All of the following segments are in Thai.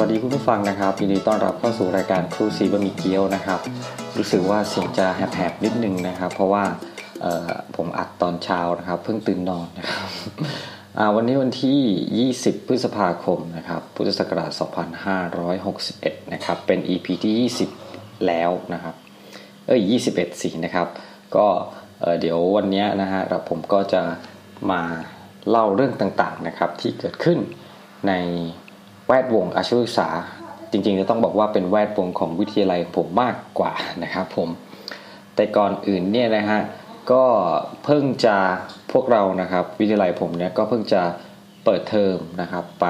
วัสดีคุณผู้ฟังนะครับยินดีต้อนรับเข้าสู่รายการครูซีบะหมี่เกี๊ยวนะครับ รู้สึกว่าเสียงจะแหบๆนิดนึงนะครับ เพราะว่าผมอัดตอนเช้านะครับ เพิ่งตื่นนอนนะครับวันนี้วันที่ 20 พฤษภาคมนะครับ พุทธศักราช 2561 นะครับ เป็น EP ที่ 20 แล้วนะครับ เอ้ย 21 สินะครับ ก็เดี๋ยววันนี้นะฮะผมก็จะมาเล่าเรื่องต่างๆนะครับที่เกิดขึ้นใน แวดวงอาชีวศึกษา จริงๆจะต้องบอกว่าเป็นแวดวงของวิทยาลัยผมมากกว่านะครับผมแต่ก่อนอื่นเนี่ยนะฮะก็เพิ่งจะพวกเรานะครับวิทยาลัยผมเนี่ยก็เพิ่งจะเปิดเทอมนะครับไป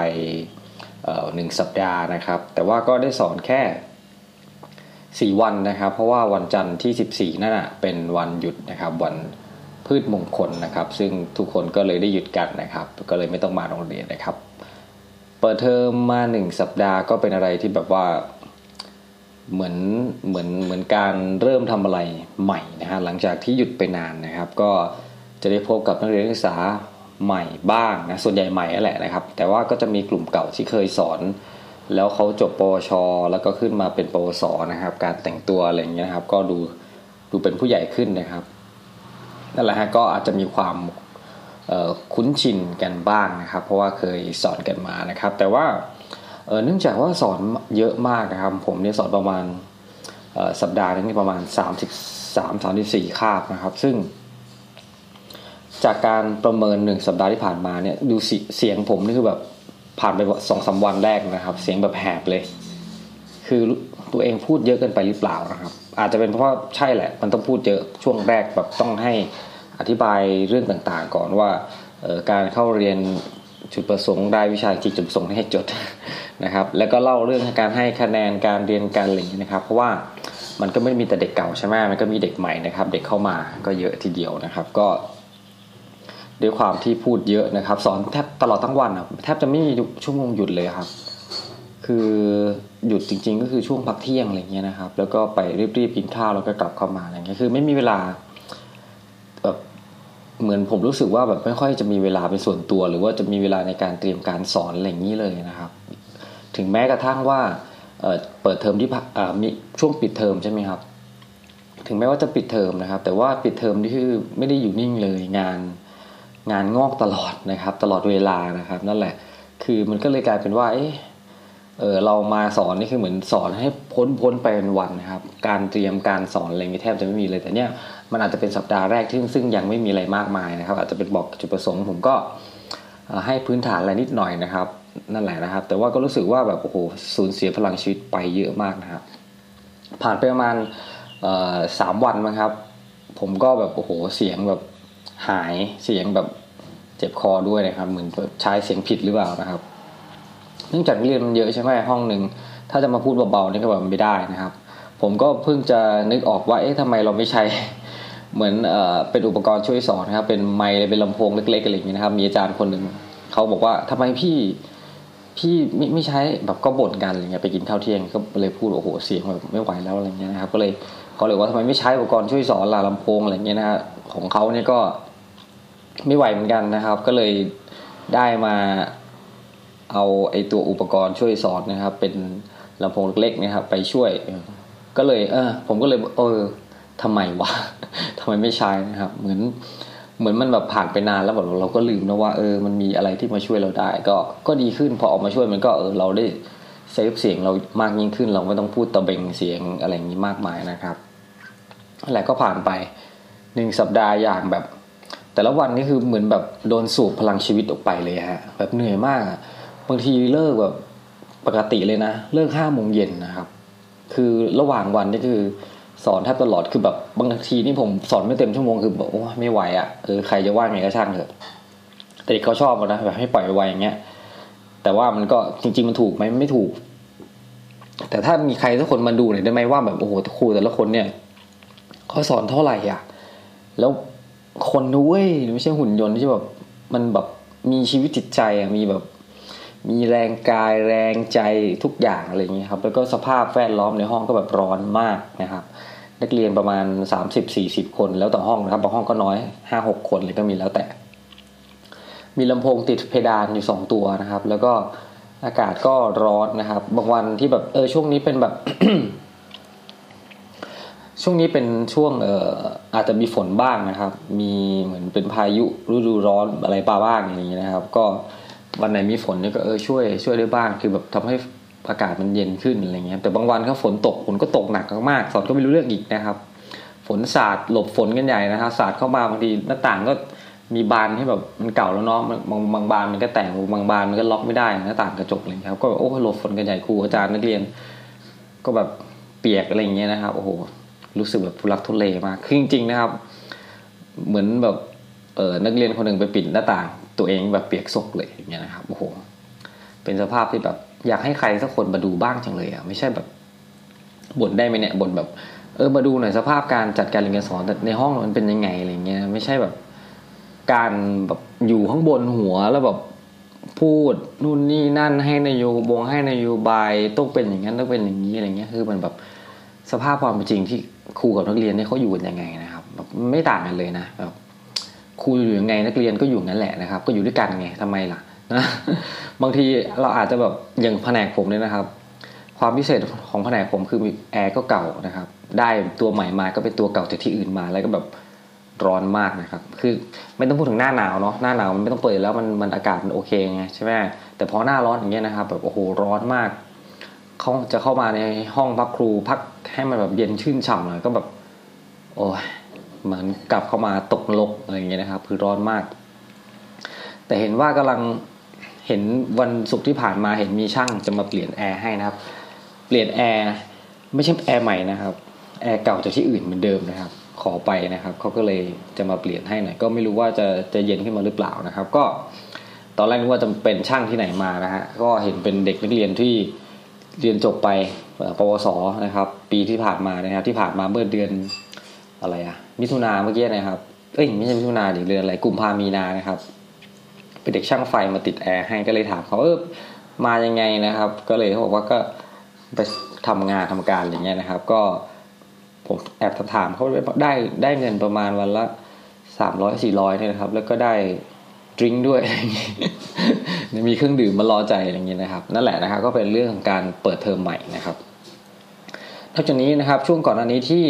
หนึ่งสัปดาห์นะครับ แต่ว่าก็ได้สอนแค่ 4 วันนะครับ เพราะว่าวันจันทร์ที่ 14 นั่นเป็นวันหยุดนะครับวันพืชมงคลนะครับ ซึ่งทุกคนก็เลยได้หยุดกันนะครับ ก็เลยไม่ต้องมาโรงเรียนนะครับ เปิดเทอมมาหนึ่งสัปดาห์ก็เป็นอะไรที่แบบว่าเหมือนเหมือนเหมือนการเริ่มทำอะไรใหม่นะฮะหลังจากที่หยุดไปนานนะครับ ก็จะได้พบกับนักเรียนนักศึกษาใหม่บ้างนะส่วนใหญ่ใหม่แหละนะครับ แต่ว่าก็จะมีกลุ่มเก่าที่เคยสอน แล้วเขาจบปวช แล้วก็ขึ้นมาเป็นปวสนะครับ การแต่งตัวอะไรอย่างเงี้ยครับ ก็ดูดูเป็นผู้ใหญ่ขึ้นนะครับนั่นแหละฮะก็อาจจะมีความ คุ้นชินกันบ้างนะครับ เพราะว่าเคยสอนกันมานะครับ แต่ว่าเนื่องจากว่าสอนเยอะมากนะครับ ผมเนี่ยสอนประมาณสัปดาห์นึงประมาณ 33 34 คาบนะครับ ซึ่ง จากการประเมินหนึ่งสัปดาห์ที่ผ่านมาเนี่ยดูเสียงผมนี่คือแบบผ่านไปสองสาวันแรกนะครับ เสียงแบบแหบเลย คือตัวเองพูดเยอะเกินไปหรือเปล่านะครับ อาจจะเป็นเพราะว่าใช่แหละ มันต้องพูดเยอะช่วงแรกแบบต้องให้ อธิบายเรื่องต่างๆ ก่อนว่าการเข้าเรียนจุดประสงค์ได้วิชาจิตจุดประสงค์ให้จดนะครับ แล้วก็เล่าเรื่องการให้คะแนนการเรียนการอะไรอย่างนี้นะครับ เพราะว่ามันก็ไม่มีแต่เด็กเก่าใช่ไหมมันก็มีเด็กใหม่นะครับ เด็กเข้ามาก็เยอะทีเดียวนะครับ ก็ด้วยความที่พูดเยอะนะครับ สอนแทบตลอดทั้งวันแทบจะไม่มีชั่วโมงหยุดเลยครับ คือหยุดจริง ๆ ก็คือช่วงพักเที่ยงอะไรเงี้ยนะครับ แล้วก็ไปรีบๆกินข้าวแล้วก็กลับเข้ามาอะไรเงี้ยคือไม่มีเวลา เหมือนผมรู้สึกว่าแบบไม่ค่อยจะมีเวลาเป็นส่วนตัว หรือว่าจะมีเวลาในการเตรียมการสอนอะไรอย่างนี้เลยนะครับ ถึงแม้กระทั่งว่าเปิดเทอมที่มีช่วงปิดเทอมใช่ไหมครับ ถึงแม้ว่าจะปิดเทอมนะครับ แต่ว่าปิดเทอมนี่คือไม่ได้อยู่นิ่งเลยงานงานงอกตลอดนะครับ ตลอดเวลานะครับ นั่นแหละ คือมันก็เลยกลายเป็นว่าเอเออเรามาสอนนี่คือเหมือนสอนให้พ้นพ้นไปเป็นวันนะครับ การเตรียมการสอนอะไรไม่แทบจะไม่มีเลยแต่เนี้ย มันอาจจะเป็นสัปดาห์แรกที่ซึ่งยังไม่มีอะไรมากมายนะครับ อาจจะเป็นบอกจุดประสงค์ผมก็ให้พื้นฐานอะไรนิดหน่อยนะครับ นั่นแหละนะครับ แต่ว่าก็รู้สึกว่าแบบโอ้โหสูญเสียพลังชีวิตไปเยอะมากนะครับ ผ่านไปประมาณสามวันมั้งครับ ผมก็แบบโอ้โหเสียงแบบหายเสียงแบบเจ็บคอด้วยนะครับ เหมือนใช้เสียงผิดหรือเปล่านะครับ เนื่องจากเรียนมันเยอะใช่ไหมห้องหนึ่งถ้าจะมาพูดเบาๆนี่ก็แบบไม่ได้นะครับ ผมก็เพิ่งจะนึกออกว่าเอ๊ะทำไมเราไม่ใช้ เหมือนเอ่อเป็นอุปกรณ์ช่วยสอนนะครับเป็นไมค์เป็นลำโพงเล็กๆอะไรอย่างนี้ยนะครับ มีอาจารย์คนหนึ่งเขาบอกว่าทำไมพี่พี่ไม่ไม่ใช้แบบก็บ่นกันอะไรเงี้ยไปกินข้าวเที่ยงก็เลยพูดโอ้โหเสียงแบบไม่ไหวแล้วอะไรเงี้ยนะครับก็เลยเขาเลยว่าทำไมไม่ใช้อุปกรณ์ช่วยสอนล่ะลำโพงอะไรเงี้ยนะฮะของเขาเนี่ยก็ไม่ไหวเหมือนกันนะครับ ก็เลยได้มาเอาไอตัวอุปกรณ์ช่วยสอนนะครับ เป็นลำโพงเล็กๆนะครับ ไปช่วย ก็เลย เออผมก็เลยเออ ทำไมวะทำไมไม่ใช้นะครับ เหมือนเหมือนมันแบบผ่านไปนานแล้วแบบเราก็ลืมนะว่าเออมันมีอะไรที่มาช่วยเราได้ ก็ก็ดีขึ้นพอออกมาช่วยมันก็เออเราได้เซฟเสียงเรามากยิ่งขึ้น เราไม่ต้องพูดตะเบงเสียงอะไรอย่างนี้มากมายนะครับอะไรก็ผ่านไปหนึ่งสัปดาห์อย่างแบบ แต่ละวันนี่คือเหมือนแบบโดนสูบพลังชีวิตออกไปเลยฮะแบบเหนื่อยมาก บางทีเลิกแบบปกติเลยนะ เลิกห้าโมงเย็นนะครับ คือระหว่างวันนี่คือ สอนแทบตลอดคือแบบบางทีนี่ผมสอนไม่เต็มชั่วโมงคือบอกว่าไม่ไหวอะ่ะเออใครจะว่าไงก็ช่างเถอะ แต่เด็กเขาชอบนะแบบให้ปล่อยไวอย่างเงี้ยแต่ว่ามันก็จริง ๆ มันถูกไหมไม่ถูก แต่ถ้ามีใครสักคนมาดูหน่อยได้ไหมว่าแบบโอ้โหครูแต่ละคนเนี่ยเขาสอนเท่าไหร่อะ แล้วคนด้วยไม่ใช่หุ่นยนต์ที่แบบมันแบบมีชีวิตจิตใจอะมีแบบ มีแรงกายแรงใจทุกอย่างอะไรอย่างเงี้ยครับแล้วก็สภาพแวดล้อมในห้องก็แบบร้อนมากนะครับนักเรียนประมาณสามสิบสี่สิบคนแล้วต่อห้องนะครับบางห้องก็น้อยห้าหกคนเลยก็มีแล้วแต่ มีลำโพงติดเพดานอยู่สองตัวนะครับ แล้วก็อากาศก็ร้อนนะครับ บางวันที่แบบเออช่วงนี้เป็นแบบ ช่วงนี้เป็นช่วงเอ่ออาจจะมีฝนบ้างนะครับ มีเหมือนเป็นพายุฤดูร้อนอะไรปาบ้างอย่างนี้นะครับ ก็ วันไหนมีฝนนี่ก็เออช่วยช่วยได้บ้างคือแบบทำให้อากาศมันเย็นขึ้นอะไรเงี้ยแต่บางวันก็ฝนตกฝนก็ตกหนักมากสอนก็ไม่รู้เรื่องอีกนะครับ ฝนสาดหลบฝนกันใหญ่นะครับสาดเข้ามาบางทีหน้าต่างก็มีบานที่แบบมันเก่าแล้วเนาะบางบางบานมันก็แต่งบางบานมันก็ล็อกไม่ได้หน้าต่างกระจกอะไรครับ ก็โอ้หลบฝนกันใหญ่ครูอาจารย์นักเรียน ก็แบบเปียกอะไรเงี้ยนะครับโอ้โหรู้สึกแบบทุลักทุเลมากคือจริงๆนะครับ เหมือนแบบเออนักเรียนคนหนึ่งไปปิดหน้าต่าง ตัวเองแบบเปียกซกเลยอย่างเงี้ยนะครับโอ้โหเป็นสภาพที่แบบ อยากให้ใครสักคนมาดูบ้างจังเลยอะไม่ใช่แบบบ่นได้ไหมเนี่ยบ่นแบบ เออมาดูหน่อยสภาพการจัดการเรียนการสอนในห้องมันเป็นยังไงอะไรเงี้ยไม่ใช่แบบ การแบบอยู่ข้างบนหัวแล้วแบบพูดนู่นนี่นั่นให้นายโยบงให้นายโยบายต้องเป็นอย่างนั้นต้องเป็นอย่างนี้อะไรเงี้ยคือมันแบบสภาพความเป็นจริงที่ครูกับนักเรียนเนี่ยเขาอยู่กันยังไงนะครับแบบไม่ต่างกันเลยนะแบบ ครูอยู่ยังไงนักเรียนก็อยู่งั้นแหละนะครับ ก็อยู่ด้วยกันไงทำไมล่ะนะบางทีเราอาจจะแบบอย่างแผนกผมเนี่ยนะครับ ความพิเศษของแผนกผมคือแอร์ก็เก่านะครับ ได้ตัวใหม่มาก็เป็นตัวเก่าจากที่อื่นมาแล้วก็แบบร้อนมากนะครับ คือไม่ต้องพูดถึงหน้าหนาวเนาะหน้าหนาวมันไม่ต้องเปิดแล้วมันมันอากาศมันโอเคไงใช่ไหมแต่พอหน้าร้อนอย่างเงี้ยนะครับ แบบโอ้โหร้อนมากเขาจะเข้ามาในห้องพักครูพักให้มันแบบเย็นชื่นฉ่ำหน่อยก็แบบ โอ้ย เหมือนกลับเข้ามาตกนรกอะไรอย่างเงี้ยนะครับ คือร้อนมาก แต่เห็นว่ากำลังเห็นวันศุกร์ที่ผ่านมาเห็นมีช่างจะมาเปลี่ยนแอร์ให้นะครับ เปลี่ยนแอร์ไม่ใช่แอร์ใหม่นะครับแอร์เก่าจากที่อื่นเหมือนเดิมนะครับ ขอไปนะครับเขาก็เลยจะมาเปลี่ยนให้หน่อยก็ไม่รู้ว่าจะจะเย็นขึ้นมาหรือเปล่านะครับ ก็ตอนแรกนึกว่าจะเป็นช่างที่ไหนมานะฮะก็เห็นเป็นเด็กนักเรียนที่เรียนจบไปปวสนะครับ ปีที่ผ่านมานะครับที่ผ่านมาเมื่อเดือน อะไรอะมิถุนาเมื่อกี้นะครับเอ้ยไม่ใช่มิถุนาดิเดือนอะไรกุมภามีนานะครับเป็นเด็กช่างไฟมาติดแอร์ให้ก็เลยถามเขาเออมายังไงนะครับ ก็เลยเขาบอกว่าก็ไปทำงานทำการอย่างเงี้ยนะครับ ก็ผมแอบถามเขาได้ได้เงินประมาณวันละสามร้อยสี่ร้อยเนี่ยนะครับ แล้วก็ได้ดริงด้วยอะไรอย่างเงี้ยมีเครื่องดื่มมารอใจอะไรอย่างเงี้ยนะครับ นั่นแหละนะครับ ก็เป็นเรื่องของการเปิดเทอมใหม่นะครับนอกจากนี้นะครับ ช่วงก่อนอันนี้ที่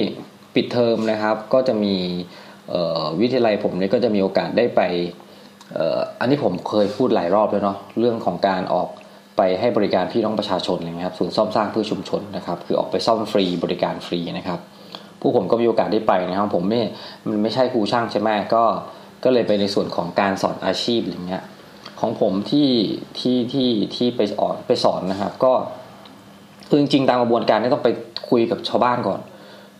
ปิดเทอมนะครับ ก็จะมีวิทยาลัยผมเนี่ยก็จะมีโอกาสได้ไปอันนี้ผมเคยพูดหลายรอบแล้วเนาะเรื่องของการออกไปให้บริการพี่น้องประชาชนเลยครับ ศูนย์ซ่อมสร้างเพื่อชุมชนนะครับ คือออกไปซ่อมฟรีบริการฟรีนะครับ ผู้ผมก็มีโอกาสได้ไปนะครับ ผมไม่มันไม่ใช่ครูช่างใช่ไหมก็ก็เลยไปในส่วนของการสอนอาชีพอย่างเงี้ยของผมที่ที่ที่ที่ไปสอนไปสอนนะครับ ก็คือจริงๆตามกระบวนการนี่ต้องไปคุยกับชาวบ้านก่อน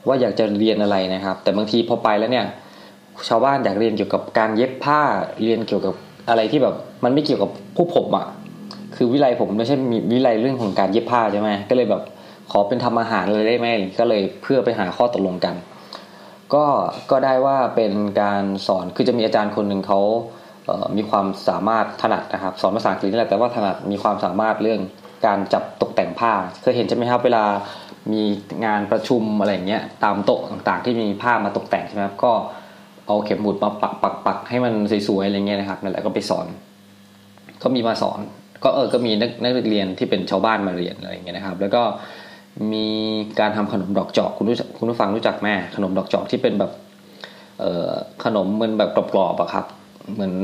ว่าอยากจะเรียนอะไรนะครับ แต่บางทีพอไปแล้วเนี่ย ชาวบ้านอยากเรียนเกี่ยวกับการเย็บผ้าเรียนเกี่ยวกับอะไรที่แบบ มันไม่เกี่ยวกับผู้ผมอะ่ะคือวิไลผมไม่ใช่มีวิไลเรื่องของการเย็บผ้าใช่ไหมก็เลยแบบขอเป็นทำอาหารเลยได้ไหมก็เลยเพื่อไปหาข้อตกลงกัน ก็ก็ได้ว่าเป็นการสอนคือจะมีอาจารย์คนหนึ่งเขาเมีความสามารถถนัดนะครับ สอนภาษาอังกฤษนี่แหละแต่ว่าถนัดมีความสามารถเรื่องการจับตกแต่งผ้า เคยเห็นใช่ไหมครับ เวลา มีงานประชุมอะไรเงี้ยตามโต๊ะต่างๆ ที่มีผ้ามาตกแต่งใช่ไหมครับก็เอาเข็มหมุดมาปักปักปักให้มันสวยๆอะไรเงี้ยนะครับนั่นแหละก็ไปสอน ก็มีมาสอน ก็เออก็มีนักนักเรียนที่เป็นชาวบ้านมาเรียนอะไรเงี้ยนะครับ แล้วก็มีการทำขนมดอกจอกคุณรู้คุณผู้ฟังรู้จักแม่ขนมดอกจอกที่เป็นแบบเออขนมมันแบบกรอบๆอะครับ เหมือน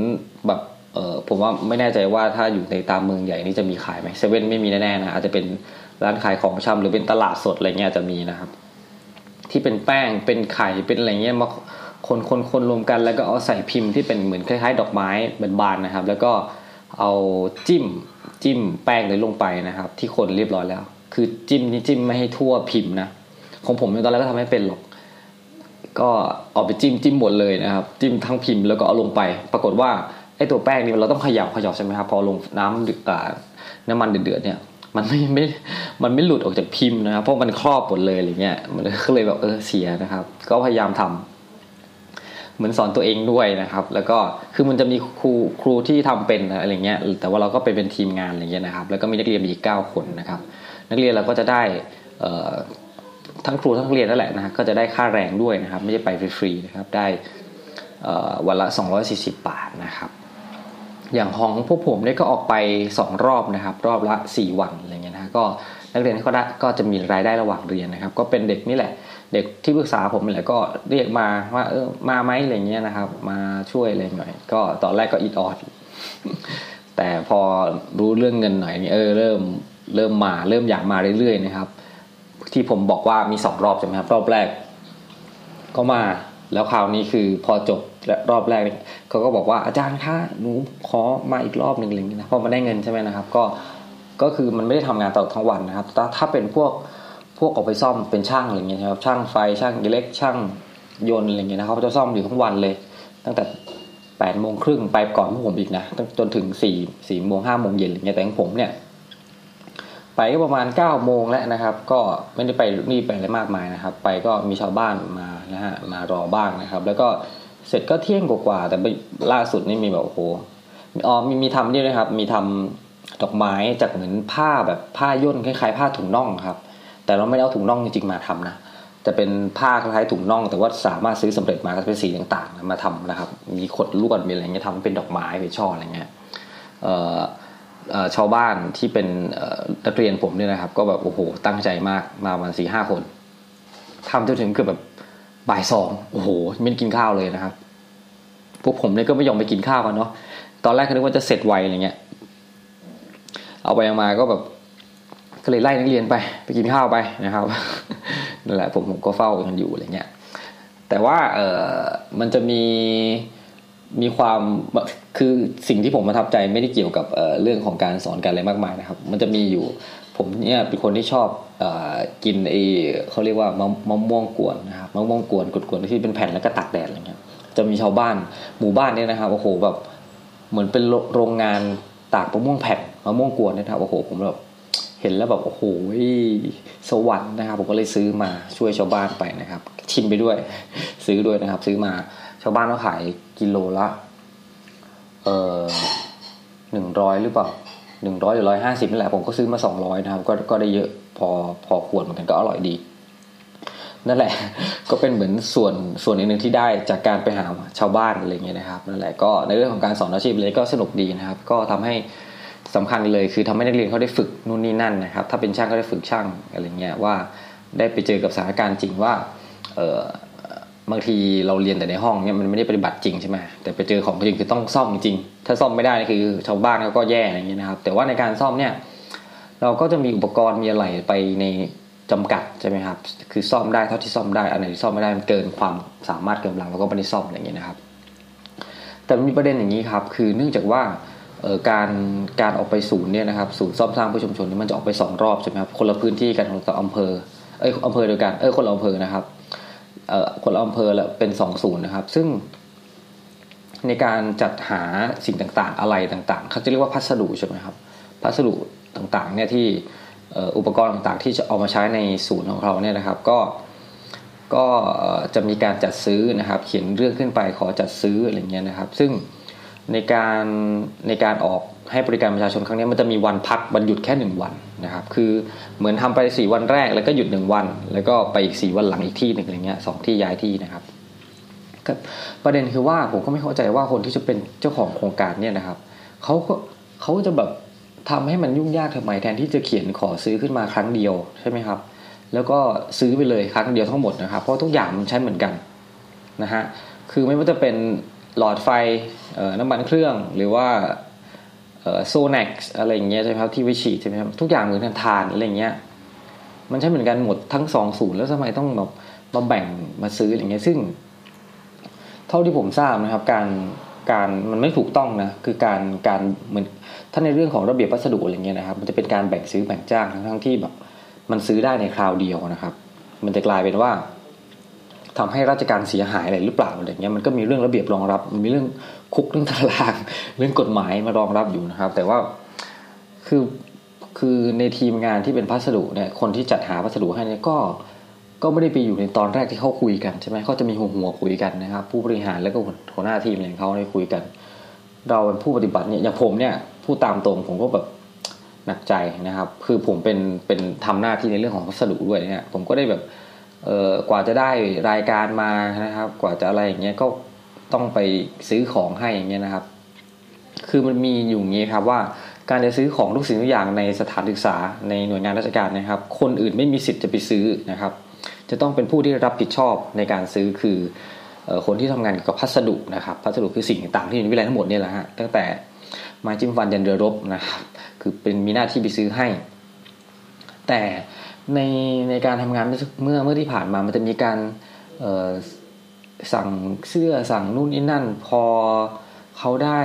แบบเออผมว่าไม่แน่ใจว่าถ้าอยู่ในตามเมืองใหญ่นี่จะมีขายไหมเซเว่นไม่มีแน่ๆนะอาจจะเป็น ร้านขายของชำหรือเป็นตลาดสดอะไรเงี้ยจะมีนะครับ ที่เป็นแป้งเป็นไข่เป็นอะไรเงี้ยมาคนคนคนรวมกันแล้วก็เอาใส่พิมพ์ที่เป็นเหมือนคล้ายๆ ดอกไม้เป็นบานนะครับ แล้วก็เอาจิ้มจิ้มแป้งเลยลงไปนะครับ ที่คนเรียบร้อยแล้ว คือจิ้มนี่จิ้มไม่ให้ทั่วพิมพ์นะของผมตอนแรกก็ทำให้เป็นหรอกก็เอาไปจิ้มจิ้มหมดเลยนะครับ จิ้มทั้งพิมพ์แล้วก็เอาลงไป ปรากฏว่าไอ้ตัวแป้งนี่เราต้องขยับขยับใช่ไหมครับพอลงน้ำเดือดน้ำมันเดือดเนี่ย มันไม่ไม่มันไม่หลุดออกจากพิมพ์นะครับ เพราะมันครอบหมดเลยอะไรเงี้ยมันก็เลยแบบเออเสียนะครับ ก็พยายามทำเหมือนสอนตัวเองด้วยนะครับ แล้วก็คือมันจะมีครูครูที่ทำเป็นอะไรเงี้ยแต่ว่าเราก็ไปเป็นทีมงานอะไรเงี้ยนะครับ แล้วก็มีนักเรียนอีกเก้าคนนะครับ นักเรียนเราก็จะได้ทั้งครูทั้งเรียนนั่นแหละนะก็จะได้ค่าแรงด้วยนะครับ ไม่ใช่ไปฟรีๆนะครับได้วันละ 240 บาทนะครับ อย่างของพวกผมเนี่ยก็ออกไปสองรอบนะครับ รอบละสี่วันอะไรเงี้ยนะก็นักเรียนก็ได้ก็จะมีรายได้ระหว่างเรียนนะครับ ก็เป็นเด็กนี่แหละ เด็กที่ปรึกษาผมนี่แหละก็เรียกมาว่าเออมาไหมอะไรเงี้ยนะครับ มาช่วยอะไรหน่อย ก็ตอนแรกก็อิดออดแต่พอรู้เรื่องเงินหน่อยเออเริ่มเริ่มมาเริ่มอยากมาเรื่อยๆนะครับ ที่ผมบอกว่ามีสองรอบใช่ไหมครับ รอบแรก ก็มา แล้วคราวนี้คือพอจบรอบแรกเขาก็บอกว่าอาจารย์คะหนูขอมาอีกรอบหนึ่งเงี้ยนะพอมาได้เงินใช่ไหมนะครับ ก็ก็คือมันไม่ได้ทำงานตลอดทั้งวันนะครับถ้าถ้าเป็นพวกพวกออกไปซ่อมเป็นช่างอะไรเงี้ยครับช่างไฟช่างอิเล็กช่างยนต์อะไรเงี้ยนะเขาจะซ่อมอยู่ทั้งวันเลย ตั้งแต่แปดโมงครึ่งไปก่อนพวกผมอีกนะจนถึงสี่สี่โมงห้าโมงเย็นอะไรเงี้ยแต่ของผมเนี่ยไปก็ประมาณ9ก้าโมงแล้วนะครับ ก็ไม่ได้ไปนี่ไปอะไรมากมายนะครับ ไปก็มีชาวบ้านมา นะฮะมารอบ้างนะครับ แล้วก็เสร็จก็เที่ยงกว่าแต่ล่าสุดนี่มีแบบโอ้โหอ๋อมีมีทำนี่นะครับ มีทำดอกไม้จากเหมือนผ้าแบบผ้าย่นคล้ายๆ ผ้าถุงน่องครับ แต่เราไม่ได้เอาถุงน่องจริงๆมาทำนะจะเป็นผ้าคล้ายถุงน่อง แต่ว่าสามารถซื้อสำเร็จมาก็เป็นสีต่างๆมาทำนะครับ มีขดลวดมีอะไรเงี้ยทำเป็นดอกไม้เป็นช่ออะไรเงี้ยชาวบ้านที่เป็นนักเรียนผมเนี่ยนะครับ ก็แบบโอ้โหตั้งใจมากมาวันสี่ห้าคนทำจนถึงเกือบแบบ บ่ายสองโอ้โหไม่กินข้าวเลยนะครับ พวกผมเนี่ยก็ไม่ยอมไปกินข้าวกันเนาะตอนแรกคิดว่าจะเสร็จไวอะไรเงี้ย เอาไปยังมาก็แบบก็เลยไล่นักเรียนไป ไปกินข้าวไปนะครับนั่นแหละผมผมก็เฝ้ากันอยู่อะไรเงี้ยแต่ว่าเออมันจะมีมีความคือสิ่งที่ผมประทับใจไม่ได้เกี่ยวกับเเรื่องของการสอนการอะไรมากมายนะครับ มันจะมีอยู่ ผมเนี่ยเป็นคนที่ชอบอกินไอเขาเรียกว่ามะมะม่วงกวนนะครับมะม่วงกวนกวนๆที่เป็นแผ่นแล้วก็ตักแดดอะไรเงี้ยจะมีชาวบ้านหมู่บ้านเนี่ยนะครับโอ้โหแบบเหมือนเป็นโรงงานตากมะม่วงแผ่นมะม่วงกวนนะครับโอ้โหผมแบบเห็นแล้วแบบโอ้โหสวรรค์นะครับ ผมก็เลยซื้อมาช่วยชาวบ้านไปนะครับ ชิมไปด้วย ซื้อด้วยนะครับ ซื้อมาชาวบ้านเขาขายกิโลละเออหนึ่งร้อยหรือเปล่า หนึ่งร้อยหรือร้อยห้าสิบนี่แหละผมก็ซื้อมาสองร้อยนะครับก็ก็ได้เยอะพอพอขวดเหมือนกันก็อร่อยดี นั่นแหละ ก็เป็นเหมือนส่วนส่วนหนึ่งที่ได้จากการไปหาชาวบ้านอะไรเงี้ยนะครับนั่นแหละก็ในเรื่องของการสอนอาชีพเลยก็สนุกดีนะครับ ก็ทำให้สำคัญเลยคือทำให้นักเรียนเขาได้ฝึกนู่นนี่นั่นนะครับ ถ้าเป็นช่างก็ได้ฝึกช่างอะไรเงี้ยว่าได้ไปเจอกับสถานการณ์จริงว่าเออ บางทีเราเรียนแต่ในห้องเนี่ยมันไม่ได้ปฏิบัติจริงใช่ไหมแต่ไปเจอของจริงคือต้องซ่อมจริง ถ้าซ่อมไม่ได้คือชาวบ้านเขาก็แย่อะไรเงี้ยนะครับ แต่ว่าในการซ่อมเนี่ย เราก็จะมีอุปกรณ์มีอะไรไปในจำกัดใช่ไหมครับ คือซ่อมได้เท่าที่ซ่อมได้อันไหนที่ซ่อมไม่ได้มันเกินความสามารถเกินกำลังเราก็ไม่ได้ซ่อมอะไรเงี้ยนะครับ แต่มีประเด็นอย่างนี้ครับ คือเนื่องจากว่าการการออกไปศูนย์เนี่ยนะครับศูนย์ซ่อมสร้างผู้ชุมชนนี่มันจะออกไปสองรอบใช่ไหมครับคนละพื้นที่กันคนละอำเภอเอ้ยอำเภอเดียวกันเออคนละอำเภอนะครับ คนละอำเภอละเป็นสองศูนย์นะครับ ซึ่งในการจัดหาสิ่งต่างๆ อะไรต่างๆ เขาจะเรียกว่าพัสดุใช่ไหมครับ พัสดุต่างๆเนี่ยที่อุปกรณ์ต่างๆ ที่จะเอามาใช้ในศูนย์ของเราเนี่ยนะครับ ก็ก็จะมีการจัดซื้อนะครับ เขียนเรื่องขึ้นไปขอจัดซื้ออะไรเงี้ยนะครับ ซึ่งในการในการออก ให้บริการประชาชนครั้งนี้มันจะมีวันพักวันหยุดแค่หนึ่งวันนะครับคือเหมือนทำไปสี่วันแรกแล้วก็หยุดหนึ่งวัน แล้วก็ไปอีกสี่วันหลังอีกที่หนึ่งอะไรเงี้ยสองที่ย้ายที่นะครับประเด็นคือว่าผมก็ไม่เข้าใจว่าคนที่จะเป็นเจ้าของโครงการเนี่ยนะครับเขาก็เขาจะแบบทำให้มันยุ่งยากทำไมแทนที่จะเขียนขอซื้อขึ้นมาครั้งเดียวใช่ไหมครับ แล้วก็ซื้อไปเลยครั้งเดียวทั้งหมดนะครับ เพราะทุกอย่างมันใช้เหมือนกันนะฮะคือไม่ว่าจะเป็นหลอดไฟน้ำมันเครื่องหรือว่า โซนกอะไรอย่างเงี้ยใช่ไหมครับที่วิฉีดใช่ไหมครับทุกอย่างเหมือนกันทานอะไรเงี้ยมันใช้เหมือนกันหมดทั้งสองศูนย์แล้วทำไมต้องแบบมาแบ่งมาซื้ออย่างเงี้ยซึ่ง เท่าที่ผมทราบนะครับ การการมันไม่ถูกต้องนะคือการการเหมือนถ้าในเรื่องของระเบียบวัสดุอะไรเงี้ยนะครับ มันจะเป็นการแบ่งซื้อแบ่งจ้างทั้งทั้งที่แบบ มันซื้อได้ในคราวเดียวนะครับ มันจะกลายเป็นว่าทำให้ราชการเสียหายอะไรหรือเปล่าอะไรเงี้ยมันก็มีเรื่องระเบียบรองรับมันมีเรื่อง คุกเรื่องตารางเรื่องกฎหมายมารองรับอยู่นะครับ แต่ว่าคือคือในทีมงานที่เป็นพัสดุเนี่ยคนที่จัดหาพัสดุให้เนี่ยก็ก็ไม่ได้ไปอยู่ในตอนแรกที่เขาคุยกันใช่ไหมเขาจะมีหัวหัวคุยกันนะครับ ผู้บริหารแล้วก็หัวหน้าทีมอย่างเขาได้คุยกัน เราเป็นผู้ปฏิบัติเนี่ยอย่างผมเนี่ยผู้ตามตรงผมก็แบบหนักใจนะครับ คือผมเป็นเป็นทำหน้าที่ในเรื่องของพัสดุด้วยเนี่ยผมก็ได้แบบเออกว่าจะได้รายการมานะครับ กว่าจะอะไรอย่างเงี้ยก็ ต้องไปซื้อของให้อย่างเงี้ยนะครับ คือมันมีอยู่งี้ครับว่าการจะซื้อของทุกสิ่งทุกอย่างในสถานศึกษาในหน่วยงานราชการนะครับ คนอื่นไม่มีสิทธิ์จะไปซื้อนะครับ จะต้องเป็นผู้ที่รับผิดชอบในการซื้อคือคนที่ทำงานกับพัสดุนะครับ พัสดุคือสิ่งต่างๆที่อยู่ในวิทยาลัยทั้งหมดนี่แหละฮะตั้งแต่ไม้จิ้มฟันยันเรือรบนะครับคือเป็นมีหน้าที่ไปซื้อให้ แต่ในในการทำงานเมื่อเมื่อที่ผ่านมามันจะมีการ สั่งเสื้อสั่งนู่นนี่นั่น พอเขาได้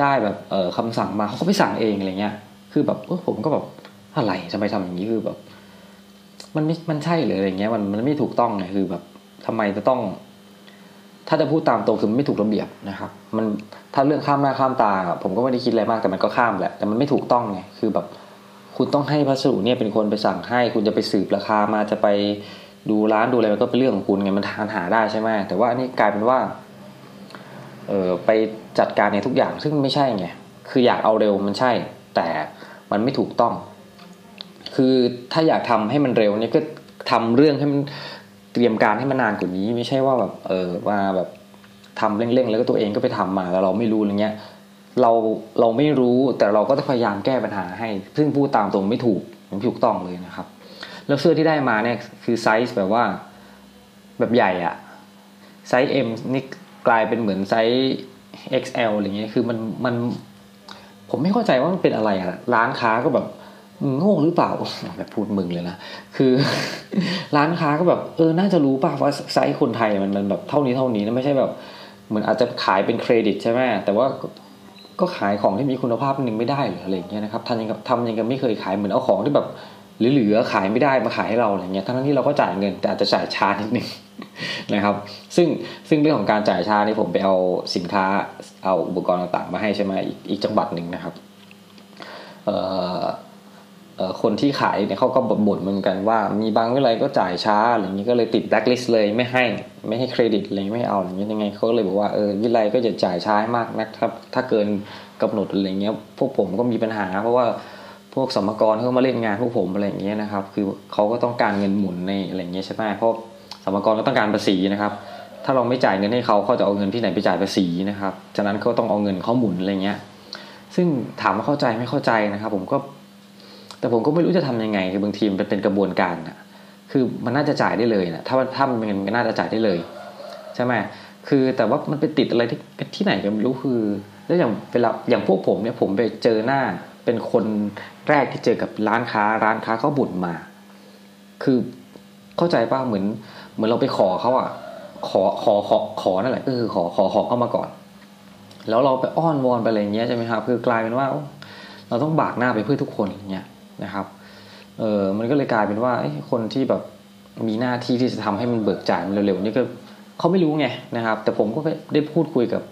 ได้แบบเออคำสั่งมาเขาก็ไปสั่งเองอะไรเงี้ย คือแบบผมก็แบบอะไรทำไมทำอย่างนี้คือแบบ มันไม่มันใช่หรืออะไรเงี้ย มันมันไม่ถูกต้องไงคือแบบทำไมจะต้อง ถ้าจะพูดตามตรงคือไม่ถูกระเบียบนะครับ มันถ้าเรื่องข้ามหน้าข้ามตา ผมก็ไม่ได้คิดอะไรมากแต่มันก็ข้ามแหละแต่มันไม่ถูกต้องไงคือแบบ คุณต้องให้พัสดุเนี่ยเป็นคนไปสั่งให้ คุณจะไปสืบราคามาจะไป ดูร้านดูอะไรมันก็เป็นเรื่องของคุณไงมันทานหาได้ใช่ไหมแต่ว่าอันนี้กลายเป็นว่าเออไปจัดการในทุกอย่างซึ่งไม่ใช่ไงคืออยากเอาเร็วมันใช่ แต่มันไม่ถูกต้อง คือถ้าอยากทำให้มันเร็วเนี่ยก็ทำเรื่องให้มันเตรียมการให้มันนานกว่านี้ ไม่ใช่ว่าแบบเออมาแบบทำเร่งๆ แล้วก็ตัวเองก็ไปทำมาแล้วเราไม่รู้อะไรเงี้ยเราเราไม่รู้แต่เราก็จะพยายามแก้ปัญหาให้ ซึ่งพูดตามตรงไม่ถูกไม่ถูกต้องเลยนะครับ แล้วเสื้อที่ได้มาเนี่ยคือไซส์แบบว่าแบบใหญ่อะไซส์ M นี่กลายเป็นเหมือนไซส์ XL อะไรเงี้ยคือมันมัน ผมไม่เข้าใจว่ามันเป็นอะไรอะร้านค้าก็แบบโง่หรือเปล่าแบบพูดมึงเลยนะ คือ ร้านค้าก็แบบเออน่าจะรู้ป่ะว่าไซส์คนไทยมันมันแบบเท่านี้เท่านี้นะไม่ใช่แบบเหมือนอาจจะขายเป็นเครดิตใช่ไหมแต่ว่าก็ขายของที่มีคุณภาพหนึ่งไม่ได้หรืออะไรเงี้ยนะครับทำยังทำยังกับไม่เคยขายเหมือนเอาของที่แบบ หรือเหลือขายไม่ได้มาขายให้เราอะไรเงี้ยทั้งที่เราก็จ่ายเงินแต่อาจจะจ่ายช้านิดนึงนะครับ ซึ่งซึ่งเรื่องของการจ่ายช้านี่ผมไปเอาสินค้าเอาอุปกรณ์ต่างๆ มาให้ใช่ไหมอีกอีกจังหวัดหนึ่งนะครับเอ่อคนที่ขายเนี่ยเขาก็บ่นเหมือนกันว่า มีบางวิเลยก็จ่ายช้าอะไรอย่างนี้ก็เลยติดแบล็คลิสต์เลยไม่ให้ไม่ให้เครดิตอะไรไม่เอาอย่างนี้ยังไงเขาเลยบอกว่าเออวิไลก็จะจ่ายช้ามากนะครับถ้าเกินกำหนดอะไรเงี้ยพวกผมก็มีปัญหา เพราะว่า พวกสมกรเขามาเล่นงานพวกผมอะไรอย่างเงี้ยนะครับ คือเขาก็ต้องการเงินหมุนในอะไรเงี้ยใช่ไหมเพราะสมกรก็ต้องการภาษีนะครับ ถ้าเราไม่จ่ายเงินให้เขาเขาจะเอาเงินที่ไหนไปจ่ายภาษีนะครับ ฉะนั้นเขาต้องเอาเงินเขาหมุนอะไรเงี้ย ซึ่งถามว่าเข้าใจไม่เข้าใจนะครับ ผมก็ แต่ผมก็ไม่รู้จะทำยังไง คือบางทีมันเป็นกระบวนการนะคือมันน่าจะจ่ายได้เลยนะถ้าถ้ามันเป็นน่าจะจ่ายได้เลยใช่ไหมคือแต่ว่ามันไปติดอะไรที่ที่ไหนก็ไม่รู้คือ แล้วอย่างเวลาอย่างพวกผมเนี่ยผมไปเจอหน้าเป็นคน แรกที่เจอกับร้านค้า ร้านค้าเขาบุญมา คือเข้าใจป่ะเหมือน เหมือนเราไปขอเขาอะ ขอขอขอขอนั่นแหละก็คือขอขอขอเข้ามาก่อน แล้วเราไปอ้อนวอนไปอะไรเงี้ยใช่ไหมครับ คือกลายเป็นว่า เราต้องบากหน้าไปเพื่อทุกคนเงี้ยนะครับ เออมันก็เลยกลายเป็นว่าคนที่แบบมีหน้าที่ที่จะทำให้มันเบิกจ่ายมันเร็วๆนี่ก็เขาไม่รู้ไงนะครับ แต่ผมก็ได้พูดคุยกับ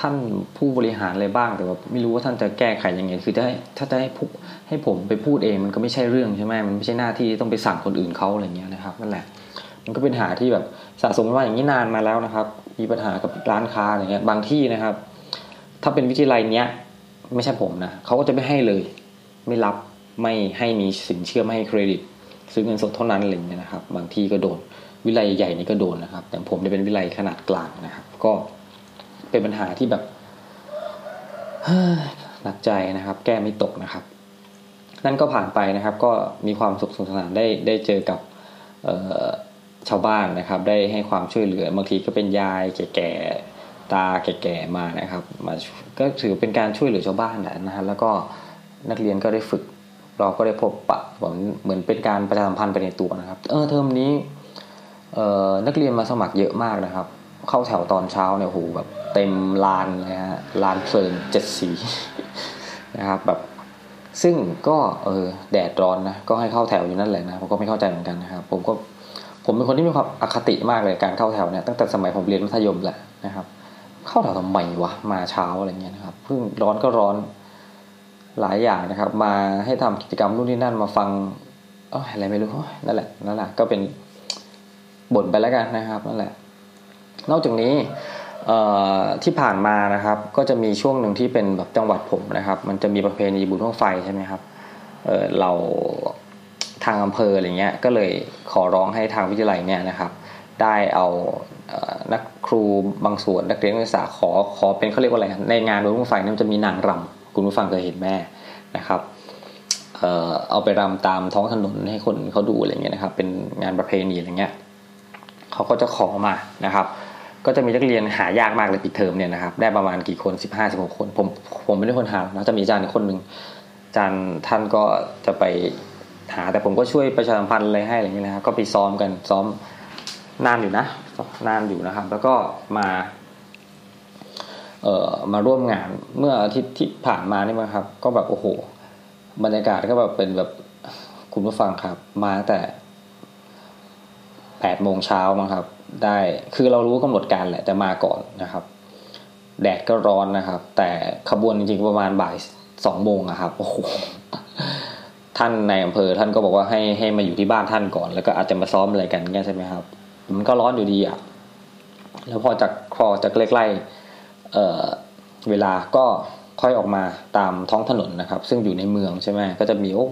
ท่านผู้บริหารอะไรบ้างแต่ว่าไม่รู้ว่าท่านจะแก้ไขยังไง คือถ้าถ้าจะให้ผู้ให้ผมไปพูดเองมันก็ไม่ใช่เรื่องใช่ไหมมันไม่ใช่หน้าที่ต้องไปสั่งคนอื่นเขาอะไรเงี้ยนะครับนั่นแหละมันก็เป็นหาที่แบบสะสมมาอย่างนี้นานมาแล้วนะครับ มีปัญหากับร้านค้าอะไรเงี้ยบางที่นะครับ ถ้าเป็นวิทยาลัยเนี้ยไม่ใช่ผมนะเขาก็จะไม่ให้เลย ไม่รับไม่ให้มีสินเชื่อไม่ให้เครดิต ซื้อเงินสดเท่านั้นอะไรเงี้ยนะครับ บางที่ก็โดนวิไลใหญ่นี่ก็โดนนะครับ แต่ผมจะเป็นวิไลขนาดกลางนะครับ ก็ เป็นปัญหาที่แบบหนักใจนะครับ แก้ไม่ตกนะครับ นั่นก็ผ่านไปนะครับ ก็มีความสุขสนุกสนานได้ได้เจอกับชาวบ้านนะครับ ได้ให้ความช่วยเหลือบางทีก็เป็นยายแก่ๆตาแก่ๆมานะครับ มาก็ถือเป็นการช่วยเหลือชาวบ้านนะฮะแล้วก็นักเรียนก็ได้ฝึกเราก็ได้พบปะเหมือนเป็นการประชาสัมพันธ์ไปในตัวนะครับ เออเทอมนี้นักเรียนมาสมัครเยอะมากนะครับ เข้าแถวตอนเช้าเนี่ยโหแบบ เต็มลานเลยฮะลานเพลินเจ็ดสีนะครับแบบซึ่งก็เออแดดร้อนนะก็ให้เข้าแถวอยู่นั่นแหละนะผมก็ไม่เข้าใจเหมือนกันนะครับผมก็ผมเป็นคนที่มีความอคติมากเลยการเข้าแถวเนี่ยตั้งแต่สมัยผมเรียนมัธยมแหละนะครับ เข้าแถวทำไมวะมาเช้าอะไรเงี้ยนะครับเพิ่งร้อนก็ร้อนหลายอย่างนะครับ มาให้ทำกิจกรรมนู่นนี่นั่นมาฟังอะไรไม่รู้นั่นแหละนั่นแหละก็เป็นบ่นไปแล้วกันนะครับนั่นแหละ นอกจากนี้ ที่ผ่านมานะครับ ก็จะมีช่วงหนึ่งที่เป็นแบบจังหวัดผมนะครับ มันจะมีประเพณีบุญท่องไฟใช่ไหมครับเเราทางอำเภออะไรเงี้ยก็เลยขอร้องให้ทางวิทยาลัยเนี่ยนะครับ ได้เอานักครูบางส่วนนักเรียนนักศึกษาขอขอเป็นเขาเรียกว่าอะไรในงานบุญเครถไฟนั้นจะมีนางรำคุณผู้ฟังเคยเห็นแม่นะครับเออเอาไปรำตามท้องถนนให้คนเขาดูอะไรเงี้ยนะครับ เป็นงานประเพณีอะไรเงี้ยเขาก็จะขอมานะครับ ก็จะมีนักเรียนหายากมากเลยปิดเทอมเนี่ยนะครับ ได้ประมาณกี่คนสิบห้าสิบหกคน ผมผมไม่ได้คนหานะจะมีอาจารย์คนหนึ่งอาจารย์ท่านก็จะไปหาแต่ผมก็ช่วยประชาสัมพันธ์อะไรให้อะไรเงี้ยนะครับ ก็ไปซ้อมกันซ้อมนานอยู่นะนานอยู่นะครับ แล้วก็มาเอ่อมาร่วมงานเมื่ออาทิตย์ที่ผ่านมานี่มั้งครับ ก็แบบโอ้โห บรรยากาศก็แบบเป็นแบบคุณผู้ฟังครับ มาแต่แปดโมงเช้ามั้งครับ ได้ คือเรารู้กำหนดการแหละแต่มาก่อนนะครับ แดดก็ร้อนนะครับ แต่ขบวนจริงๆประมาณบ่ายสองโมงอะครับโอ้โหท่านในอำเภอท่านก็บอกว่าให้ให้มาอยู่ที่บ้านท่านก่อน แล้วก็อาจจะมาซ้อมอะไรกันเงี้ยใช่ไหมครับ มันก็ร้อนอยู่ดีอะแล้วพอจากพอจากใกล้ๆเเวลาก็ค่อยออกมาตามท้องถนนนะครับ ซึ่งอยู่ในเมืองใช่ไหมก็จะมีโอ้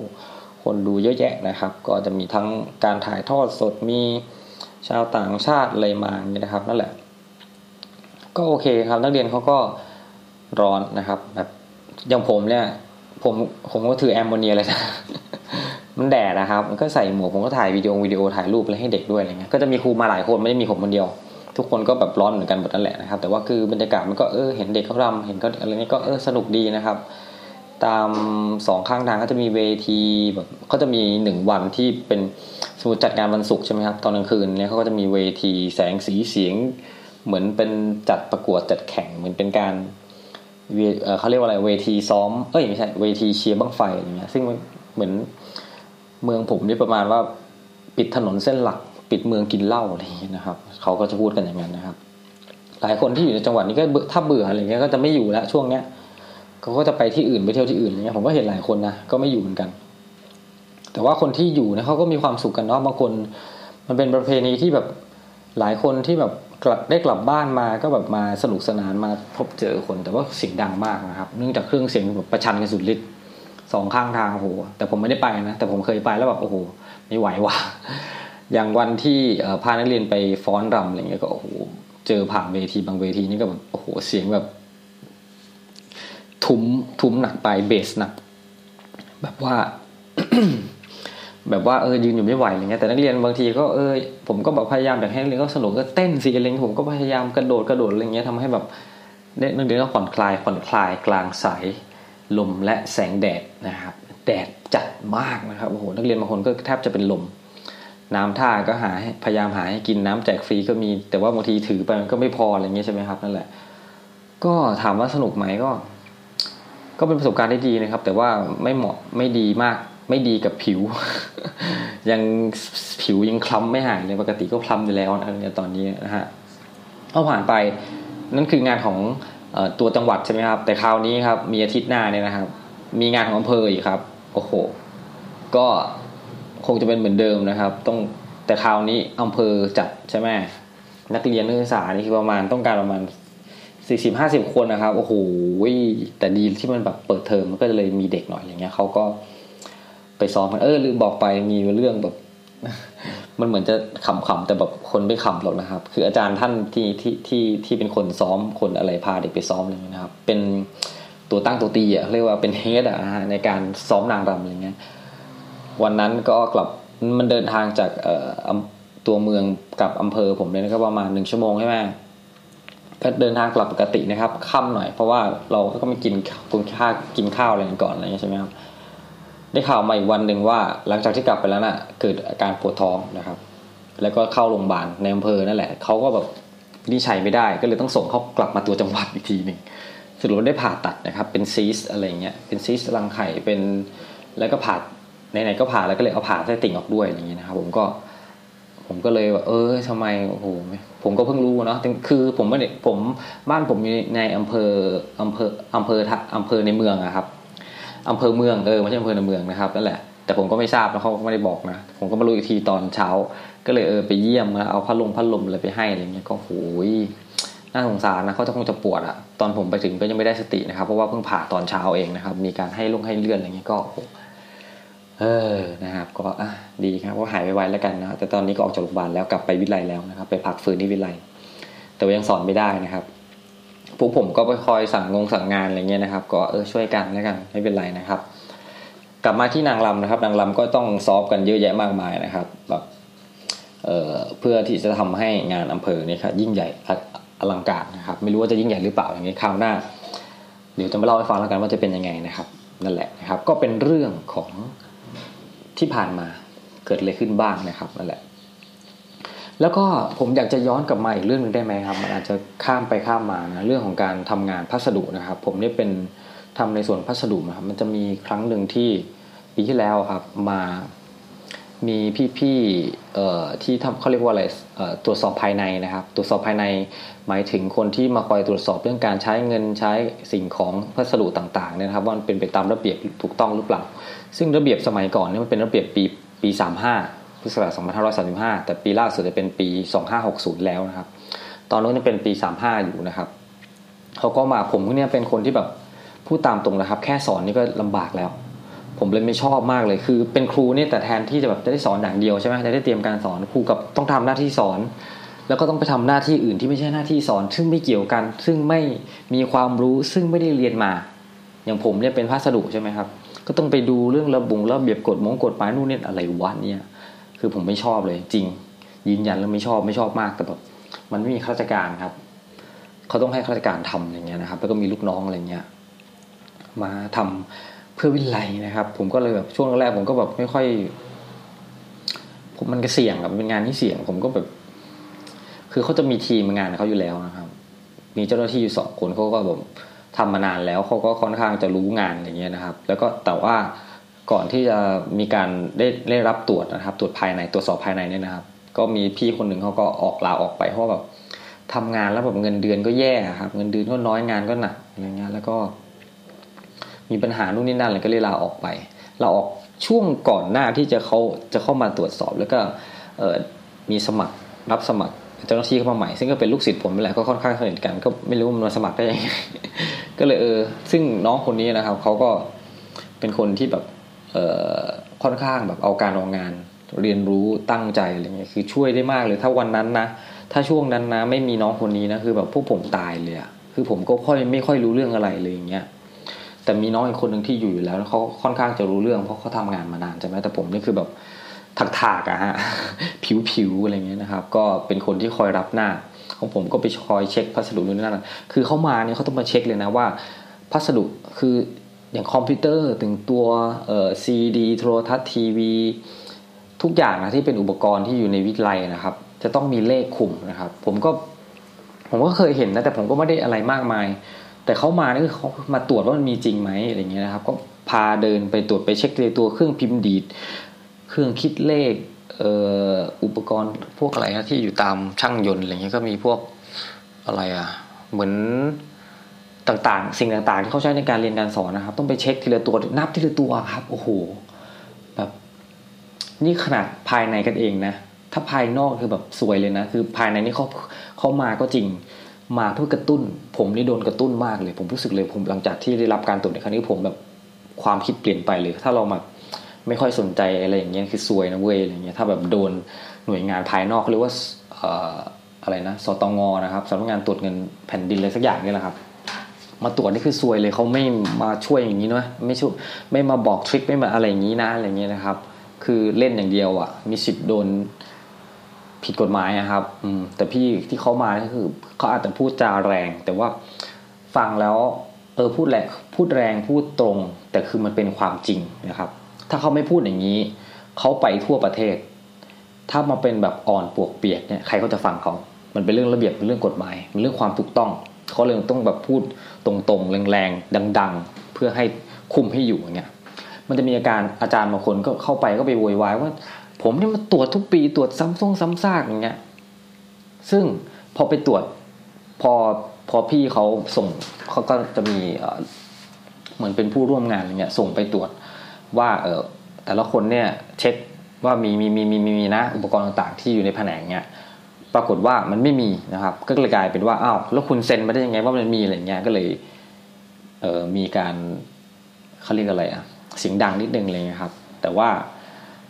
คนดูเยอะแยะนะครับ ก็จะมีทั้งการถ่ายทอดสดมี ชาวต่างชาติอะไรมาเนี่ยนะครับนั่นแหละ ก็โอเคครับ นักเรียนเขาก็ร้อนนะครับ แบบอย่างผมเนี่ย ผมผมก็ถือแอมโมเนียเลยนะมันแดดนะครับ มันก็ใส่หมวกผมก็ถ่ายวิดีโอวิดีโอถ่ายรูปอะไรให้เด็กด้วยอะไรเงี้ยก็จะมีครูมาหลายคนไม่ได้มีผมคนเดียว ทุกคนก็แบบร้อนเหมือนกันหมดนั่นแหละนะครับ แต่ว่าคือบรรยากาศมันก็เออเห็นเด็กเขารำเห็นก็อะไรนี้ก็เออสนุกดีนะครับ ตามสองข้างทางก็จะมีเวทีแบบก็จะมีหนึ่งวันที่เป็นสมมติจัดงานวันศุกร์ใช่ไหมครับตอนกลางคืนเนี่ยเขาก็จะมีเวทีแสงสีเสียง เหมือนเป็นจัดประกวดจัดแข่งเหมือนเป็นการเขาเรียกว่าอะไรเวทีซ้อมเอ้ยไม่ใช่เวทีเชียร์บังไฟอะไรเงี้ยซึ่งเหมือนเมืองผมนี่ประมาณว่าปิดถนนเส้นหลัก ปิดเมืองกินเหล้าอะไรอย่างนี้นะครับเขาก็จะพูดกันอย่างนั้นนะครับ หลายคนที่อยู่ในจังหวัดนี้ก็ถ้าเบื่ออะไรเงี้ยก็จะไม่อยู่แล้วช่วงเนี้ย เขาก็จะไปที่อื่นไปเที่ยวที่อื่นอะไรเงี้ยผมก็เห็นหลายคนนะก็ไม่อยู่เหมือนกัน แต่ว่าคนที่อยู่นี่ยเขาก็มีความสุขกันเนาะบางคน มันเป็นประเพณีที่แบบหลายคนที่แบบกลับได้กลับบ้านมาก็แบบมาสนุกสนานมาพบเจอคน แต่ว่าเสียงดังมากนะครับ เนื่องจากเครื่องเสียงแบบประชันกันสุดฤทธิ์สองข้างทางโอ้โหแต่ผมไม่ได้ไปนะแต่ผมเคยไปแล้วแบบโอ้โหไม่ไหวว่ะอย่างวันที่พานักเรียนไปฟ้อนรำอะไรเงี้ยก็โอ้โหเจอผ่านเวทีบางเวทีนี่ก็แบบโอ้โหเสียงแบบ ทุ้มทุ้มหนักไปเบสหนัก แบบว่า แบบว่าเออยืนอยู่ไม่ไหวอะไรเงี้ยแต่นักเรียนบางทีก็เออผมก็แบบพยายามอยากให้นักเรียนก็สนุกก็เต้นสิอะไรเงี้ยผมก็พยายามกระโดดกระโดดอะไรเงี้ยทำให้แบบนักเรียนก็ผ่อนคลายผ่อนคลายกลางสายลมและแสงแดดนะครับแดดจัดมากนะครับโอ้โหนักเรียนบางคนก็แทบจะเป็นลมน้ำท่าก็หาพยายามหาให้กินน้ำแจกฟรีก็มี แต่ว่าบางทีถือไปมันก็ไม่พออะไรเงี้ยใช่ไหมครับนั่นแหละ ก็ถามว่าสนุกไหมก็ ก็เป็นประสบการณ์ที่ดีนะครับ แต่ว่าไม่เหมาะไม่ดีมาก ไม่ดีกับผิว ยังผิวยังคล้ำไม่หายเลยปกติก็คล้ำอยู่แล้วนะตอนนี้นะฮะพอผ่านไปนั่นคืองานของตัวจังหวัดใช่ไหมครับ แต่คราวนี้ครับ มีอาทิตย์หน้าเนี่ยนะครับ มีงานของอำเภออีกครับ โอ้โห ก็คงจะเป็นเหมือนเดิมนะครับ ต้องแต่คราวนี้อำเภอจัดใช่ไหมนักเรียนนักศึกษานี่คือประมาณต้องการประมาณ สี่สิบห้าสิบคนนะครับโอ้โหแต่ดีที่มันแบบเปิดเทอมมันก็เลยมีเด็กหน่อยอย่างเงี้ยเขาก็ไปซ้อมกันเออลืมบอกไปมีเรื่องแบบ มันเหมือนจะขำๆแต่แบบคนไม่ขำหรอกนะครับ คืออาจารย์ท่านที่ที่ที่ที่เป็นคนซ้อมคนอะไรพาเด็กไปซ้อมอะไรนะครับ เป็นตัวตั้งตัวตีอะเรียกว่าเป็นเฮดอะในการซ้อมนางรำอะไรเงี้ยวันนั้นก็กลับมันเดินทางจากเอ่อตัวเมืองกับอำเภอผมเนี่ยก็ประมาณหนึ่งชั่วโมงใช่ไหม ก็เดินทางกลับปกตินะครับค่ำหน่อยเพราะว่าเราก็ไม่กินกินข้าวกินข้าวอะไรก่อนอะไรเงี้ยใช่ไหมครับได้ข่าวมาอีกวันหนึ่งว่า หลังจากที่กลับไปแล้วนะ่ะเกิดอาการปวดท้องนะครับ แล้วก็เข้าโรงพยาบาลในอำเภอนั่นแหละเขาก็แบบวิชัยไม่ได้ก็เลยต้องส่งเขากลับมาตัวจังหวัดอีกทีหนึ่งสรุปได้ผ่าตัดนะครับ เป็นซีสอะไรเงี้ยเป็นซีสรังไข่เป็นแล้วก็ผ่าไหนๆก็ผ่าแล้วก็เลยเอาผ่าไส้ติ่งออกด้วยอย่างเงี้ยนะครับผมก็ ผมก็เลยว่าเออทำไมโอ้โหผมก็เพิ่งรู้เนาะคือผมไม่ได้ผมบ้านผมอยู่ในอำเภออำเภออำเภออำเภอในเมืองอะครับอำเภอเมืองเออไม่ใช่อำเภอในเมืองนะครับนั่นแหละแต่ผมก็ไม่ทราบนะเขาไม่ได้บอกนะผมก็มารู้อีกทีตอนเช้า ก็เลยเออไปเยี่ยมแล้วเอาพัดลมพัดลมอะไรไปให้อะไรเงี้ยก็โหยน่าสงสารนะเขาจะคงจะปวดอะตอนผมไปถึงก็ยังไม่ได้สตินะครับเพราะว่าเพิ่งผ่าตอนเช้าเองนะครับ มีการให้ลงให้เลื่อนอะไรเงี้ยก็ เออนะครับ ก็อะดีครับก็หายไวๆแล้วกันนะแต่ตอนนี้ก็ออกจากโรงพยาบาลแล้วกลับไปวิไลแล้วนะครับ ไปพักฟื้นที่วิไลแต่ว่ายังสอนไม่ได้นะครับพวกผมก็ไปคอยสั่งงงสั่งงานอะไรเงี้ยนะครับ ก็เออช่วยกันแล้วกันไม่เป็นไรนะครับ กลับมาที่นางลำนะครับ นางลำก็ต้องซอฟกันเยอะแยะมากมายนะครับแบบเอ่อเพื่อที่จะทำให้งานอำเภอเนี่ยครับยิ่งใหญ่อลังการนะครับ ไม่รู้ว่าจะยิ่งใหญ่หรือเปล่าอย่างนี้คราวหน้า เดี๋ยวจะมาเล่าให้ฟังแล้วกันว่าจะเป็นยังไงนะครับ นั่นแหละนะครับ ก็เป็นเรื่องของ ที่ผ่านมาเกิดอะไรขึ้นบ้างนะครับนั่นแหละ แล้วก็ผมอยากจะย้อนกลับมาอีกเรื่องหนึ่งได้ไหมครับมันอาจจะข้ามไปข้ามมานะเรื่องของการทำงานพัสดุนะครับ ผมนี่เป็นทำในส่วนพัสดุนะครับมันจะมีครั้งหนึ่งที่ปีที่แล้วครับ มา มีพี่ๆที่ทำเขาเรียกว่าอะไรตรวจสอบภายในนะครับ ตรวจสอบภายในหมายถึงคนที่มาคอยตรวจสอบเรื่องการใช้เงินใช้สิ่งของพัสดุต่างๆเนี่ยนะครับว่ามันเป็นไปตามระเบียบถูกต้องหรือเปล่า ซึ่งระเบียบสมัยก่อนเนี่ยมันเป็นระเบียบปีปี 35พุทธศักราช2535 แต่ปีล่าสุดจะเป็นปี 2560 แล้วนะครับ ตอนนู้นเป็นปี 35 อยู่นะครับเขาก็มาผมเนี่ยเป็นคนที่แบบพูดตามตรงนะครับ แค่สอนนี่ก็ลำบากแล้ว ผมเลยไม่ชอบมากเลย คือเป็นครูเนี่ยแต่แทนที่จะแบบจะได้สอนอย่างเดียวใช่ไหมจะได้เตรียมการสอนครูกับต้องทำหน้าที่สอน แล้วก็ต้องไปทำหน้าที่อื่นที่ไม่ใช่หน้าที่สอน ซึ่งไม่เกี่ยวกัน ซึ่งไม่มีความรู้ซึ่งไม่ได้เรียนมา อย่างผมเนี่ยเป็นพัสดุใช่ไหมครับ ก็ต้องไปดูเรื่องระบุงระเบียบกฎมงกฎหมายนู่นนี่อะไรวะเนี่ย คือผมไม่ชอบเลย จริง ยืนยันแล้วไม่ชอบไม่ชอบมากแต่แบบมันไม่มีข้าราชการครับเขาต้องให้ข้าราชการทำอย่างเงี้ยนะครับ แล้วก็มีลูกน้องอะไรเงี้ยมาทำเพื่อวิไลนะครับ ผมก็เลยแบบช่วงแรกผมก็แบบไม่ค่อย ผมมันก็เสี่ยงแบบเป็นงานที่เสี่ยง ผมก็แบบ คือเขาจะมีทีมงานเขาอยู่แล้วนะครับ มีเจ้าหน้าที่อยู่สองคนเขาก็แบบทำมานานแล้วเขาก็ค่อนข้างจะรู้งานอย่างเงี้ยนะครับ แล้วก็แต่ว่าก่อนที่จะมีการได้ได้รับตรวจนะครับ ตรวจภายในตรวจสอบภายในเนี่ยนะครับ ก็มีพี่คนหนึ่งเขาก็ออกลาออกไปเพราะแบบทำงานแล้วแบบเงินเดือนก็แย่ครับ เงินเดือนก็น้อยงานก็หนักอะไรเงี้ยแล้วก็ มีปัญหานู่นนี่นั่นเลยก็เลยลาออกไปลาออกช่วงก่อนหน้าที่จะเขาจะเข้ามาตรวจสอบแล้วก็มีสมัครรับสมัครเจ้าหน้าที่เข้ามาใหม่ซึ่งก็เป็นลูกศิษย์ผมนี่แหละก็ค่อนข้างสนิทกันก็ไม่รู้มันมาสมัครได้ยังไงก็เลยเออซึ่งน้องคนนี้นะครับเขาก็เป็นคนที่แบบเออค่อนข้างแบบเอาการเอางาน เรียนรู้ตั้งใจอะไรเงี้ยคือช่วยได้มากเลยถ้าวันนั้นนะถ้าช่วงนั้นนะไม่มีน้องคนนี้นะคือแบบพวกผมตายเลยอะคือผมก็ค่อยไม่ค่อยรู้เรื่องอะไรเลยอย่างเงี้ย แต่มีน้องอีกคนหนึ่งที่อยู่อยู่แล้วเขาค่อนข้างจะรู้เรื่องเพราะเขาทำงานมานานใช่ไหมแต่ผมนี่คือแบบถักถากอะฮะผิวผิวอะไรเงี้ยนะครับ ก็เป็นคนที่คอยรับหน้า ของผมก็ไปคอยเช็คพัสดุนู่นนั่นคือเขามาเนี่ยเขาต้องมาเช็คเลยนะว่า พัสดุคืออย่างคอมพิวเตอร์ถึงตัวเอ่อซีดีโทรทัศน์ทีวีทุกอย่างนะที่เป็นอุปกรณ์ที่อยู่ในวิทยาลัยนะครับ จะต้องมีเลขคุมนะครับ ผมก็ผมก็เคยเห็นนะแต่ผมก็ไม่ได้อะไรมากมาย แต่เขามานี่คือเขามาตรวจว่ามันมีจริงไหมอะไรเงี้ยนะครับ ก็พาเดินไปตรวจไปเช็คในตัวเครื่องพิมพ์ดีด เครื่องคิดเลขเอ่ออุปกรณ์พวกอะไรนะที่อยู่ตามช่างยนต์อะไรเงี้ยก็มีพวกอะไรอะ เหมือนต่างๆ สิ่งต่างๆ ที่เขาใช้ในการเรียนการสอนนะครับ ต้องไปเช็คทีละตัวนับทีละตัวครับโอ้โหแบบนี่ขนาดภายในกันเองนะ ถ้าภายนอกคือแบบสวยเลยนะ คือภายในนี่เขาเขามาก็จริง มาเพื่อกระตุ้น ผมนี่โดนกระตุ้นมากเลย ผมรู้สึกเลยผมหลังจากที่ได้รับการตรวจในครั้งนี้ผมแบบความคิดเปลี่ยนไปเลย ถ้าเรามาไม่ค่อยสนใจอะไรอย่างเงี้ยคือซวยนะเว้ยอะไรเงี้ยถ้าแบบโดนหน่วยงานภายนอกหรือว่าอะไรนะสตงนะครับสำนักงานตรวจเงินแผ่นดินอะไรสักอย่างนี่แหละครับ มาตรวจนี่คือซวยเลยเขาไม่มาช่วยอย่างนี้นะไม่ช่วยไม่มาบอกทริคไม่มาอะไรอย่างนี้นะอะไรเงี้ยนะครับ คือเล่นอย่างเดียวอะมีสิทธิ์โดน ผิดกฎหมายนะครับ อืม แต่พี่ที่เขามาก็คือเขาอาจจะพูดจาแรง แต่ว่าฟังแล้วเออพูดแรงพูดแรงพูดตรง แต่คือมันเป็นความจริงนะครับ ถ้าเขาไม่พูดอย่างนี้เขาไปทั่วประเทศ ถ้ามาเป็นแบบอ่อนปวกเปียกเนี่ยใครเขาจะฟังเขามันเป็นเรื่องระเบียบเป็นเรื่องกฎหมายมันเรื่องความถูกต้องเขาเลยต้องแบบพูดตรงๆแรงๆดัง ๆ เพื่อให้คุมให้อยู่อย่างเงี้ยมันจะมีอาการอาจารย์บางคนก็เข้าไปก็ไปโวยวายว่า ผมนี่มาตรวจทุกปีตรวจซ้ำซ่งซ้ำซากอย่างเงี้ย ซึ่งพอไปตรวจพอพอพี่เขาส่งเขาก็จะมีเหมือนเป็นผู้ร่วมงานอะไรเงี้ยส่งไปตรวจว่าเออแต่ละคนเนี่ยเช็คว่ามีมีมีมีมีมีนะอุปกรณ์ต่างๆ ที่อยู่ในแผนกเนี้ยปรากฏว่ามันไม่มีนะครับ ก็เลยกลายเป็นว่าอ้าวแล้วคุณเซ็นมาได้ยังไงว่ามันมีอะไรเงี้ยก็เลยเออมีการเขาเรียกอะไรอะเสียงดังนิดนึงเลยครับ แต่ว่า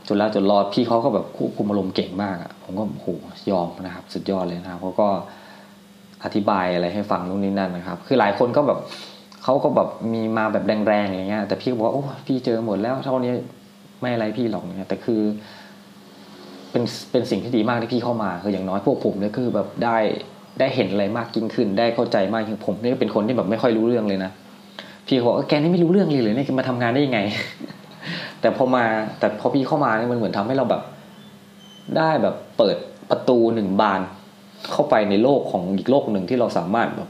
จนแล้วจนรอดพี่เขาก็แบบควบคุมอารมณ์เก่งมากอะผมก็โหยอมนะครับ สุดยอดเลยนะครับเขาก็อธิบายอะไรให้ฟังนู่นนี่นั่นนะครับ คือหลายคนก็แบบเขาก็แบบมีมาแบบแรงๆอย่างเงี้ยแต่พี่ก็บอกว่าโอ้พี่เจอหมดแล้วเท่านี้ไม่อะไรพี่หรอกเนี่ยแต่คือ เป็นเป็นสิ่งที่ดีมากที่พี่เข้ามาคืออย่างน้อยพวกผมเนี่ยคือแบบได้ได้เห็นอะไรมากยิ่งขึ้น ได้เข้าใจมากยิ่งผมนี่ก็เป็นคนที่แบบไม่ค่อยรู้เรื่องเลยนะพี่เขาบอกแกนี่ไม่รู้เรื่องเลยเลยนี่คือมาทำงานได้ยังไง แต่พอมาแต่พอพี่เข้ามาเนี่ยมันเหมือนทำให้เราแบบ ได้แบบเปิดประตูหนึ่งบานเข้าไปในโลกของอีกโลกหนึ่งที่เราสามารถแบบ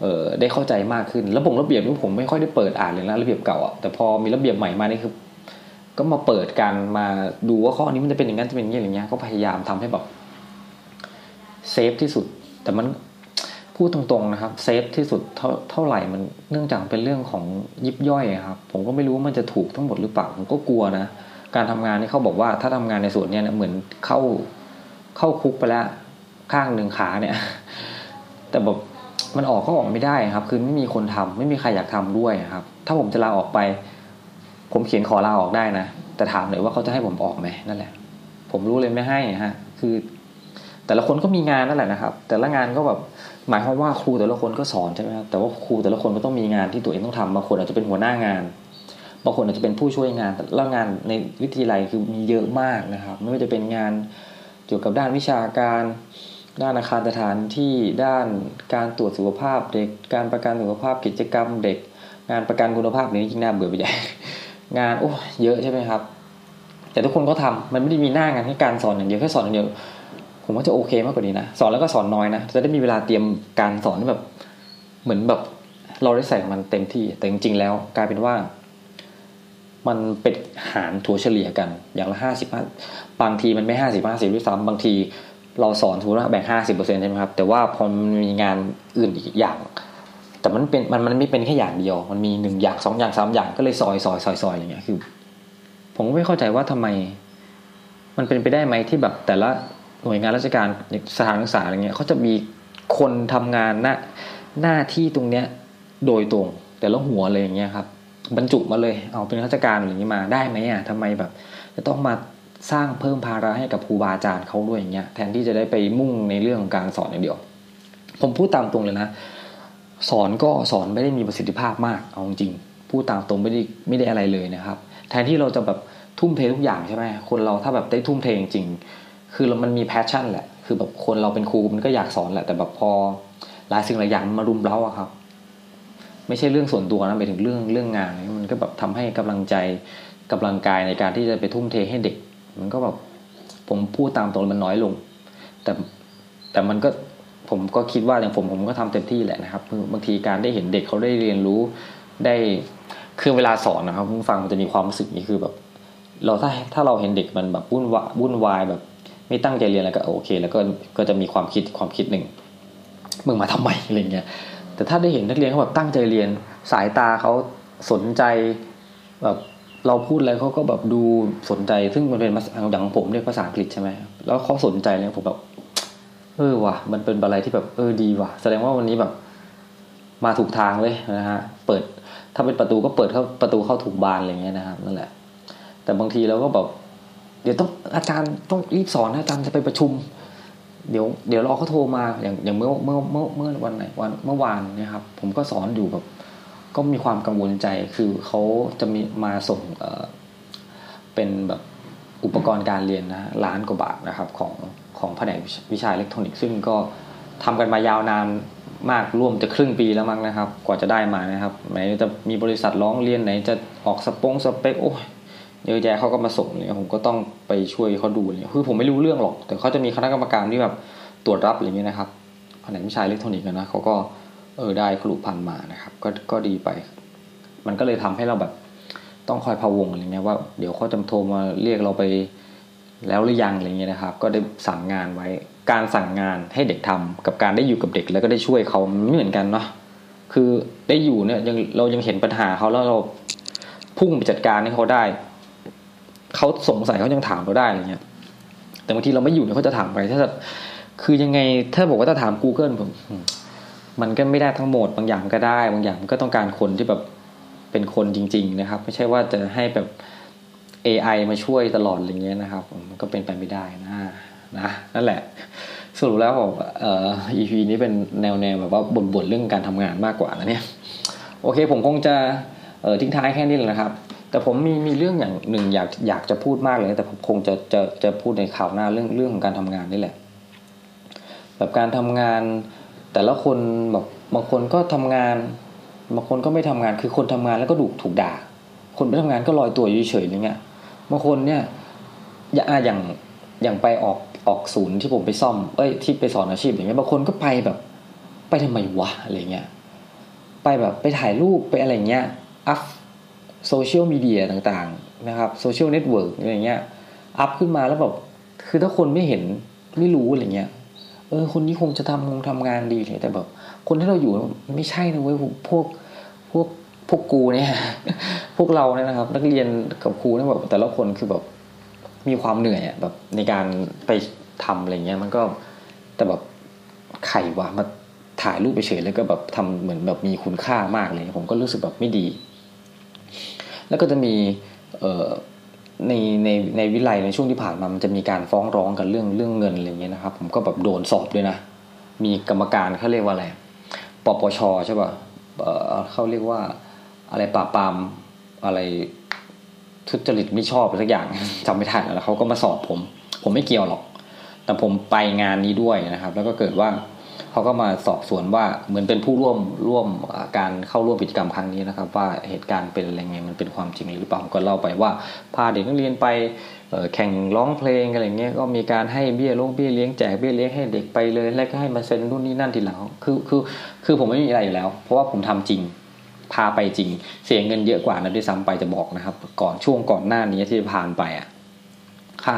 เออได้เข้าใจมากขึ้นแล้วผมระเบียบนี่ผมไม่ค่อยได้เปิดอ่านเลยนะระเบียบเก่าอะแต่พอมีระเบียบใหม่มานี่คือ ก็มาเปิดกันมาดูว่าข้อนี้มันจะเป็นอย่างนั้นจะเป็นอย่างนี้อะไรเงี้ยก็พยายามทำให้แบบเซฟที่สุด แต่มัน พูดตรงๆนะครับเซฟที่สุดเท่าเท่าไหร่มันเนื่องจากเป็นเรื่องของยิบย่อยครับ ผมก็ไม่รู้ว่ามันจะถูกทั้งหมดหรือเปล่าผมก็กลัวนะการทำงานนี่เขาบอกว่าถ้าทำงานในส่วนเนี้ยเหมือนเข้าเข้าคุกไปแล้วข้างหนึ่งขาเนี่ย แต่แบบมันออกก็ออกไม่ได้ครับ คือไม่มีคนทำไม่มีใครอยากทำด้วยครับ ถ้าผมจะลาออกไป ผมเขียนขอลาออกได้นะแต่ถามหน่อยว่าเขาจะให้ผมออกไหมนั่นแหละ ผมรู้เลยไม่ให้ฮะ คือ แต่ละคนก็มีงานนั่นแหละนะครับ แต่ละงานก็แบบ หมายความว่าครูแต่ละคนก็สอนใช่ไหมครับแต่ว่าครูแต่ละคนก็ต้องมีงานที่ตัวเองต้องทำบางคนอาจจะเป็นหัวหน้างานบางคนอาจจะเป็นผู้ช่วยงานแล้วงานในวิทยาลัยคือมีเยอะมากนะครับ ไม่ว่าจะเป็นงานเกี่ยวกับด้านวิชาการ ด้านอาคารสถานที่ด้านการตรวจสุขภาพเด็ก การประกันสุขภาพกิจกรรมเด็ก งานประกันคุณภาพนี้ยิ่งน่าเบื่อไปใหญ่งานโอ้เยอะใช่ไหมครับ แต่ทุกคนก็ทำมันไม่ได้มีหน้างานแค่การสอนอย่างเดียวแค่สอนอย่างเดียว ผมว่าจะโอเคมากกว่านี้นะสอนแล้วก็สอนน้อยนะจะได้มีเวลาเตรียมการสอนแบบเหมือนแบบเราได้ใส่มันเต็มที่แต่จริงๆ แล้ว กลายเป็นว่า มันเป็นหารถัวเฉลี่ยกัน อย่างละห้าสิบบางทีมันไม่ห้าสิบห้าสิบด้วยซ้ำบางทีเราสอนสมมติว่าแบ่งห้าสิบเปอร์เซ็นต์ใช่ไหมครับแต่ว่าพอมันมีงานอื่นอีกอย่าง แต่มันเป็นมันมันไม่เป็นแค่อย่างเดียว มันมีหนึ่งอย่างสองอย่างสามอย่างก็เลยซอยซอยซอยซอยอย่างเงี้ยคือ ผมก็ไม่เข้าใจว่าทำไม มันเป็นไปได้ไหมที่แบบแต่ละ หน่วยงานราชการสถานศึกษาอะไรเงี้ยเขาจะมีคนทำงานหน้าหน้าที่ตรงเนี้ยโดยตรง แต่ละหัวเลยอย่างเงี้ยครับ บรรจุมาเลยเอาเป็นราชการอย่างนี้มาได้ไหมอะทำไมแบบ จะต้องมาสร้างเพิ่มภาระให้กับครูบาอาจารย์เขาด้วยอย่างเงี้ยแทนที่จะได้ไปมุ่งในเรื่องของการสอนอย่างเดียว ผมพูดตามตรงเลยนะ สอนก็สอนไม่ได้มีประสิทธิภาพมากเอาจริงพูดตามตรงไม่ได้ไม่ได้อะไรเลยนะครับ แทนที่เราจะแบบทุ่มเททุกอย่างใช่ไหมคนเราถ้าแบบได้ทุ่มเทจริง คือมันมีแพชชั่นแหละ คือแบบคนเราเป็นครูมันก็อยากสอนแหละ แต่แบบพอหลายสิ่งหลายอย่างมารุมเร้าอะครับ ไม่ใช่เรื่องส่วนตัวนะไปถึงเรื่องเรื่องงาน มันก็แบบทำให้กำลังใจกำลังกายในการที่จะไปทุ่มเทให้เด็ก มันก็แบบผมพูดตามตรงมันน้อยลง แต่แต่มันก็ผมก็คิดว่าอย่างผมผมก็ทำเต็มที่แหละนะครับบางทีการได้เห็นเด็กเขาได้เรียนรู้ได้คือเวลาสอนนะครับผู้ฟังมันจะมีความรู้สึกนี้คือแบบ เราถ้าถ้าเราเห็นเด็กมันแบบวุ่นวายวุ่นวายแบบ ไม่ตั้งใจเรียนแล้วก็โอเค แล้วก็ก็จะมีความคิดความคิดหนึ่งมึงมาทำไมอะไรเงี้ยแต่ถ้าได้เห็นนักเรียนเขาแบบตั้งใจเรียนสายตาเขาสนใจแบบเราพูดอะไรเขาก็แบบดูสนใจ ซึ่งมันเป็นอย่างผมเรียกภาษาอังกฤษใช่ไหมแล้วเขาสนใจเนี่ยผมแบบเออว่ะมันเป็นอะไรที่แบบเออดีว่ะ แสดงว่าวันนี้แบบมาถูกทางเลยนะฮะเปิดถ้าเป็นประตูก็เปิดเข้าประตูเข้าถูกบานอะไรเงี้ยนะครับนั่นแหละ แต่บางทีเราก็แบบ เดี๋ยวต้องอาจารย์ต้องรีบสอนอาจารย์จะไปประชุม เดี๋ยวเดี๋ยวรอเขาโทรมาอย่างอย่างเมื่อเมื่อเมื่อเมื่อวันไหนวันเมื่อวานนี่ยครับ ผมก็สอนอยู่แบบก็มีความกังวลใจคือเขาจะมีมาส่งเออเป็นแบบอุปกรณ์การเรียนนะล้านกว่าบาทนะครับของของแผนกวิชาอิเล็กทรอนิกส์ซึ่งก็ทำกันมายาวนานมากร่วมจะครึ่งปีแล้วมั้งนะครับ กว่าจะได้มานะครับไหนจะมีบริษัทร้องเรียนไหนจะออกสปงสเปคโอ้ย เยอะแยะเขาก็มาส่งเนี่ยผมก็ต้องไปช่วยเขาดูเนี่ยคือผมไม่รู้เรื่องหรอก แต่เขาจะมีคณะกรรมการที่แบบตรวจรับอย่างนี้นะครับแผนกวิชาอิเล็กทรอนิกส์นะเขาก็เออได้ขลุพันมานะครับ ก็ก็ดีไป มันก็เลยทำให้เราแบบต้องคอยพะวงอะไรเงี้ยว่าเดี๋ยวเขาจะโทรมาเรียกเราไปแล้วหรือยังอะไรเงี้ยนะครับ ก็ได้สั่งงานไว้ การสั่งงานให้เด็กทำกับการได้อยู่กับเด็กแล้วก็ได้ช่วยเขาไม่เหมือนกันเนาะคือได้อยู่เนี่ยยังเรายังเห็นปัญหาเขาแล้วเราพุ่งไปจัดการให้เขาได้ เขาสงสัยเขายังถามเราได้อะไรเงี้ย แต่บางทีเราไม่อยู่เนี่ยเขาจะถามไปถ้าคือยังไงถ้าบอกว่าถ้าถาม Google ผมมันก็ไม่ได้ทั้งหมด บางอย่างก็ได้ บางอย่างมันก็ต้องการคนที่แบบเป็นคนจริง ๆ นะครับ ไม่ใช่ว่าจะให้แบบ AI มาช่วยตลอดอะไรเงี้ยนะครับมันก็เป็นไปไม่ได้นะนะนั่นแหละ สรุปแล้วผมเอ่อ EP นี้เป็นแนวแนวแบบว่าบ่นๆเรื่องการทำงานมากกว่านะเนี่ย โอเคผมคงจะเออทิ้งท้ายแค่นี้แหละนะครับ แต่ผมมีมีเรื่องอย่างหนึ่งอยากอยากจะพูดมากเลย แต่ผมคงจะจะจะพูดในข่าวหน้าเรื่องเรื่องของการทำงานนี่แหละ แบบการทำงานแต่ละคนแบบบางคนก็ทำงานบางคนก็ไม่ทำงานคือคนทำงานแล้วก็ถูกถูกด่า คนไม่ทำงานก็ลอยตัวอยู่เฉยๆอย่างเงี้ยบางคนเนี่ยอย่าอย่างอย่างไปออกออกศูนย์ที่ผมไปซ่อม เอ้ยที่ไปสอนอาชีพอย่างเงี้ยบางคนก็ไปแบบ ไปทำไมวะอะไรเงี้ยไปแบบไปถ่ายรูปไปอะไรเงี้ยอัพ โซเชียลมีเดียต่างๆนะครับโซเชียลเน็ตเวิร์กอะไรเงี้ยอัพขึ้นมาแล้วแบบคือถ้าคนไม่เห็นไม่รู้อะไรเงี้ยเออคนนี้คงจะทำงงทำงานดีเลยแต่แบบคนที่เราอยู่ไม่ใช่นะเว้ยพวกพวกพวกกูเนี่ยพวกเราเนี่ยนะครับ นักเรียนกับครูเนี่ยแบบแต่ละคนคือแบบมีความเหนื่อยอะแบบในการไปทำอะไรเงี้ย มันก็แต่แบบไข่วะมาถ่ายรูปไปเฉยแล้วก็แบบทำเหมือนแบบมีคุณค่ามากเลย ผมก็รู้สึกแบบไม่ดี แล้วก็จะมีในในในวิไลในช่วงที่ผ่านมามันจะมีการฟ้องร้องกันเรื่องเรื่องเงินอะไรเงี้ยนะครับ ผมก็แบบโดนสอบด้วยนะ มีกรรมการเขาเรียกว่าอะไรปปชใช่ป่ะเขาเรียกว่าอะไรปราบปรามอะไรทุจริตไม่ชอบอะไรสักอย่างจำไม่ได้แล้วเขาก็มาสอบผม ผมไม่เกี่ยวหรอก แต่ผมไปงานนี้ด้วยนะครับ แล้วก็เกิดว่า เขาก็มาสอบสวนว่าเหมือนเป็นผู้ร่วมร่วมการเข้าร่วมกิจกรรมครั้งนี้นะครับ ว่าเหตุการณ์เป็นอะไรไงมันเป็นความจริงหรือเปล่าก็เล่าไปว่าพาเด็กนักเรียนไปแข่งร้องเพลงอะไรเงี้ยก็มีการให้เบี้ยลงเบี้ยเลี้ยงแจกเบี้ยเลี้ยงให้เด็กไปเลย แล้วก็ให้มาเซ็นนู่นนี่นั่นทีหลังคือคือคือผมไม่มีอะไรอยู่แล้ว เพราะว่าผมทำจริงพาไปจริง เสียเงินเยอะกว่านั้นด้วยซ้ำไปจะบอกนะครับ ก่อนช่วงก่อนหน้านี้ที่ผ่านไปอะค่า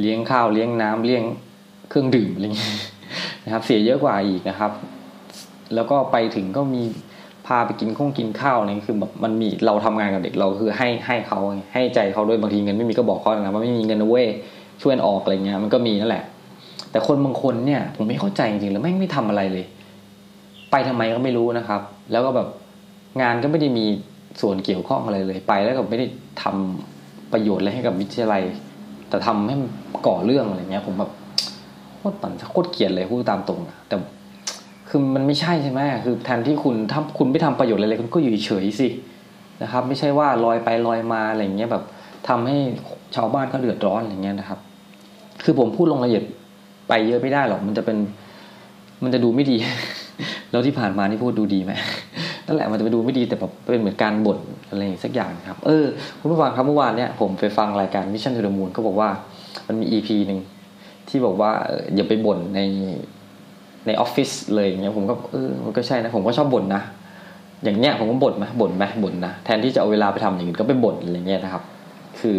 เลี้ยงข้าวเลี้ยงน้ำเลี้ยงเครื่องดื่มอะไรเงี้ย นะครับ เสียเยอะกว่าอีกนะครับ แล้วก็ไปถึงก็มีพาไปกินข้องกินข้าวนี่คือแบบมันมีเราทำงานกับเด็กเราคือให้ให้เขาให้ใจเขาด้วยบางทีเงินไม่มีก็บอกเขานะว่าไม่มีเงินนะเว้ยช่วยออกอะไรเงี้ยมันก็มีนั่นแหละ แต่คนบางคนเนี่ย ผมไม่เข้าใจจริงๆแล้วไม่ไม่ทำอะไรเลย ไปทำไมก็ไม่รู้นะครับ แล้วก็แบบงานก็ไม่ได้มีส่วนเกี่ยวข้องอะไรเลยไปแล้วก็ไม่ได้ทำประโยชน์อะไรให้กับวิทยาลัย แต่ทำให้ก่อเรื่องอะไรเงี้ย ผมแบบ โคตรปั่นโคตรเกลียดเลยพูดตามตรงนะแต่คือมันไม่ใช่ใช่ไหมคือแทนที่คุณถ้าคุณไม่ทำประโยชน์อะไรเลยคุณก็อยู่เฉยสินะครับ ไม่ใช่ว่าลอยไปลอยมาอะไรเงี้ยแบบทำให้ชาวบ้านเขาเดือดร้อนอะไรเงี้ยนะครับ คือผมพูดลงละเอียดไปเยอะไม่ได้หรอกมันจะเป็น มันจะดูไม่ดี แล้วที่ผ่านมานี่พูดดูดีไหมนั่นแหละมันจะไปดูไม่ดีแต่แบบเป็นเหมือนการบ่นอะไรสักอย่างครับ เออ คุณผู้ฟังครับเมื่อวานเนี่ยผมไปฟังรายการ Mission To The Moon ก็บอกว่ามันมี EP หนึ่ง ที่บอกว่าอย่าไปบ่นในในออฟฟิศเลยอย่างเงี้ยผมก็เออมันก็ใช่นะผมก็ชอบบ่นนะอย่างเนี้ยผมก็บ่นไหมบ่นไหมบ่นนะแทนที่จะเอาเวลาไปทำอย่างอื่นก็ไปบ่นอะไรเงี้ยนะครับ คือ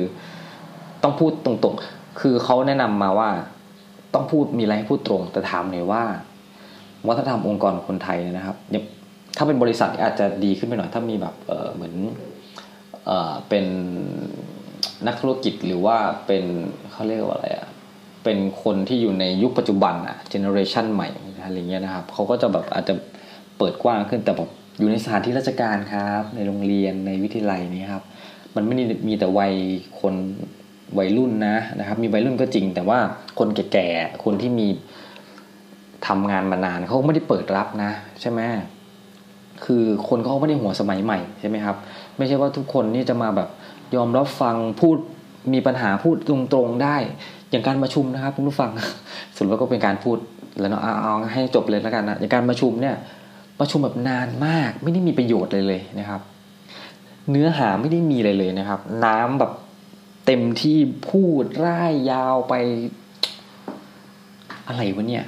ต้องพูดตรงๆ คือเขาแนะนำมาว่า ต้องพูดมีอะไรให้พูดตรง แต่ถามหน่อยว่า วัฒนธรรมองค์กรคนไทยนะครับถ้าเป็นบริษัทอาจจะดีขึ้นไปหน่อย ถ้ามีแบบเเหมือนเอเป็นนักธุรกิจหรือว่าเป็นเขาเรียกว่าอะไรอะ เป็นคนที่อยู่ในยุคปัจจุบันอะเจเนอเรชันใหม่อะไรเงี้ยนะครับเขาก็จะแบบอาจจะเปิดกว้างขึ้นแต่แบบอยู่ในสถานที่ราชการครับ ในโรงเรียนในวิทยาลัยนี่ครับ มันไม่ได้มีแต่วัยคนวัยรุ่นนะนะครับ มีวัยรุ่นก็จริง แต่ว่าคนแก่ๆคนที่มีทำงานมานานเขาไม่ได้เปิดรับนะ ใช่ไหมคือคนเขาไม่ได้หัวสมัยใหม่ใช่ไหมครับ ไม่ใช่ว่าทุกคนนี่จะมาแบบยอมรับฟังพูดมีปัญหาพูดตรงๆได้ อย่างการประชุมนะครับคุณผู้ฟังสุดแล้วก็เป็นการพูดแล้วเนาะเอาให้จบเลยแล้วกันนะอย่างการประชุมเนี่ยประชุมแบบนานมากไม่ได้มีประโยชน์เลยเลยนะครับ เนื้อหาไม่ได้มีอะไรเลยนะครับ น้ำแบบเต็มที่พูดร่ายยาวไป อะไรวะเนี่ย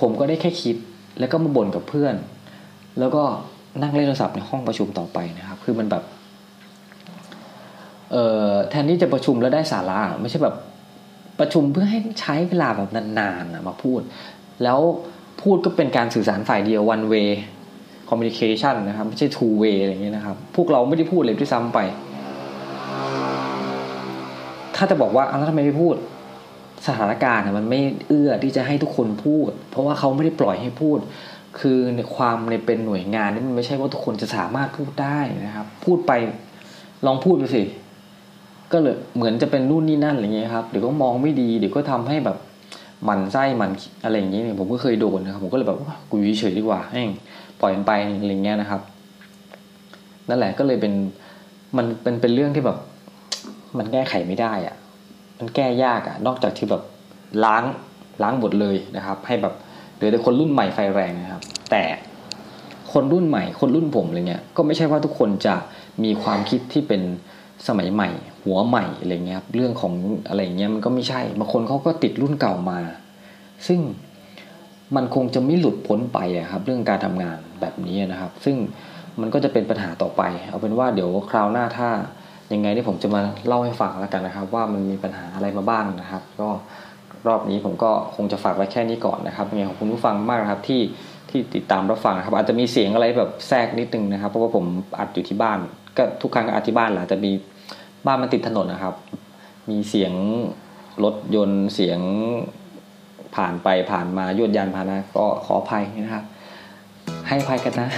ผมก็ได้แค่คิดแล้วก็มาบ่นกับเพื่อน แล้วก็นั่งเล่นโทรศัพท์ในห้องประชุมต่อไปนะครับ คือมันแบบเอ่อแทนที่จะประชุมแล้วได้สาระไม่ใช่แบบ ประชุมเพื่อให้ใช้เวลาแบบนานๆมาพูด แล้วพูดก็เป็นการสื่อสารฝ่ายเดียว one way communication นะครับ ไม่ใช่ two way อะไรอย่างเงี้ยนะครับ พวกเราไม่ได้พูดเลยด้วยซ้ำไป ถ้าจะบอกว่าอ้าวแล้วทำไมไม่พูด สถานการณ์มันไม่เอื้อที่จะให้ทุกคนพูด เพราะว่าเขาไม่ได้ปล่อยให้พูด คือในความในเป็นหน่วยงานนี่มันไม่ใช่ว่าทุกคนจะสามารถพูดได้นะครับ พูดไปลองพูดไปสิ ก็เลยเหมือนจะเป็นนู่นนี่นั่นอะไรเงี้ยครับเดี๋ยวก็มองไม่ดีเดี๋ยวก็ทำให้แบบหมันไส้หมันอะไรอย่างเงี้ยผมก็เคยโดนนะครับผมก็เลยแบบกูยเฉยดีกว่าให้ปล่อยมันไปอะไรเงี้ยนะครับ นั่นแหละก็เลยเป็นมันเป็นเป็นเรื่องที่แบบ มันแก้ไขไม่ได้อะมันแก้ยากอะนอกจากที่แบบล้างล้างหมดเลยนะครับ ให้แบบเหลือแต่คนรุ่นใหม่ไฟแรงนะครับ แต่คนรุ่นใหม่ คนรุ่นผมอะไรเงี้ยก็ไม่ใช่ว่าทุกคนจะมีความคิดที่เป็น สมัยใหม่ หัวใหม่อะไรเงี้ยครับเรื่องของอะไรเงี้ยมันก็ไม่ใช่บางคนเขาก็ติดรุ่นเก่ามา ซึ่งมันคงจะไม่หลุดพ้นไปอะครับ เรื่องการทำงานแบบนี้นะครับ ซึ่งมันก็จะเป็นปัญหาต่อไป เอาเป็นว่าเดี๋ยวคราวหน้าถ้ายังไงที่ผมจะมาเล่าให้ฟังแล้วกันนะครับ ว่ามันมีปัญหาอะไรมาบ้างนะครับ ก็รอบนี้ผมก็คงจะฝากไว้แค่นี้ก่อนนะครับยังไงขอบคุณผู้ฟังมากนะครับที่ที่ติดตามรับฟังนะครับ อาจจะมีเสียงอะไรแบบแทรกนิดนึงนะครับ เพราะว่าผมอัดอยู่ที่บ้าน ก็ทุกครั้งก็อธิบ้านแหละจะมีบ้านมันติดถนนนะครับ มีเสียงรถยนต์เสียงผ่านไปผ่านมายวดยานพานะก็ขออภัยนะครับ ให้อภัยกันนะ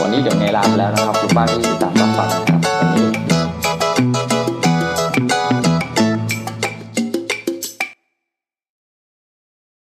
วันนี้เดี๋ยวไงลาไปแล้วนะครับขอบคุณมานที่ติดตามรับฟังนะครับ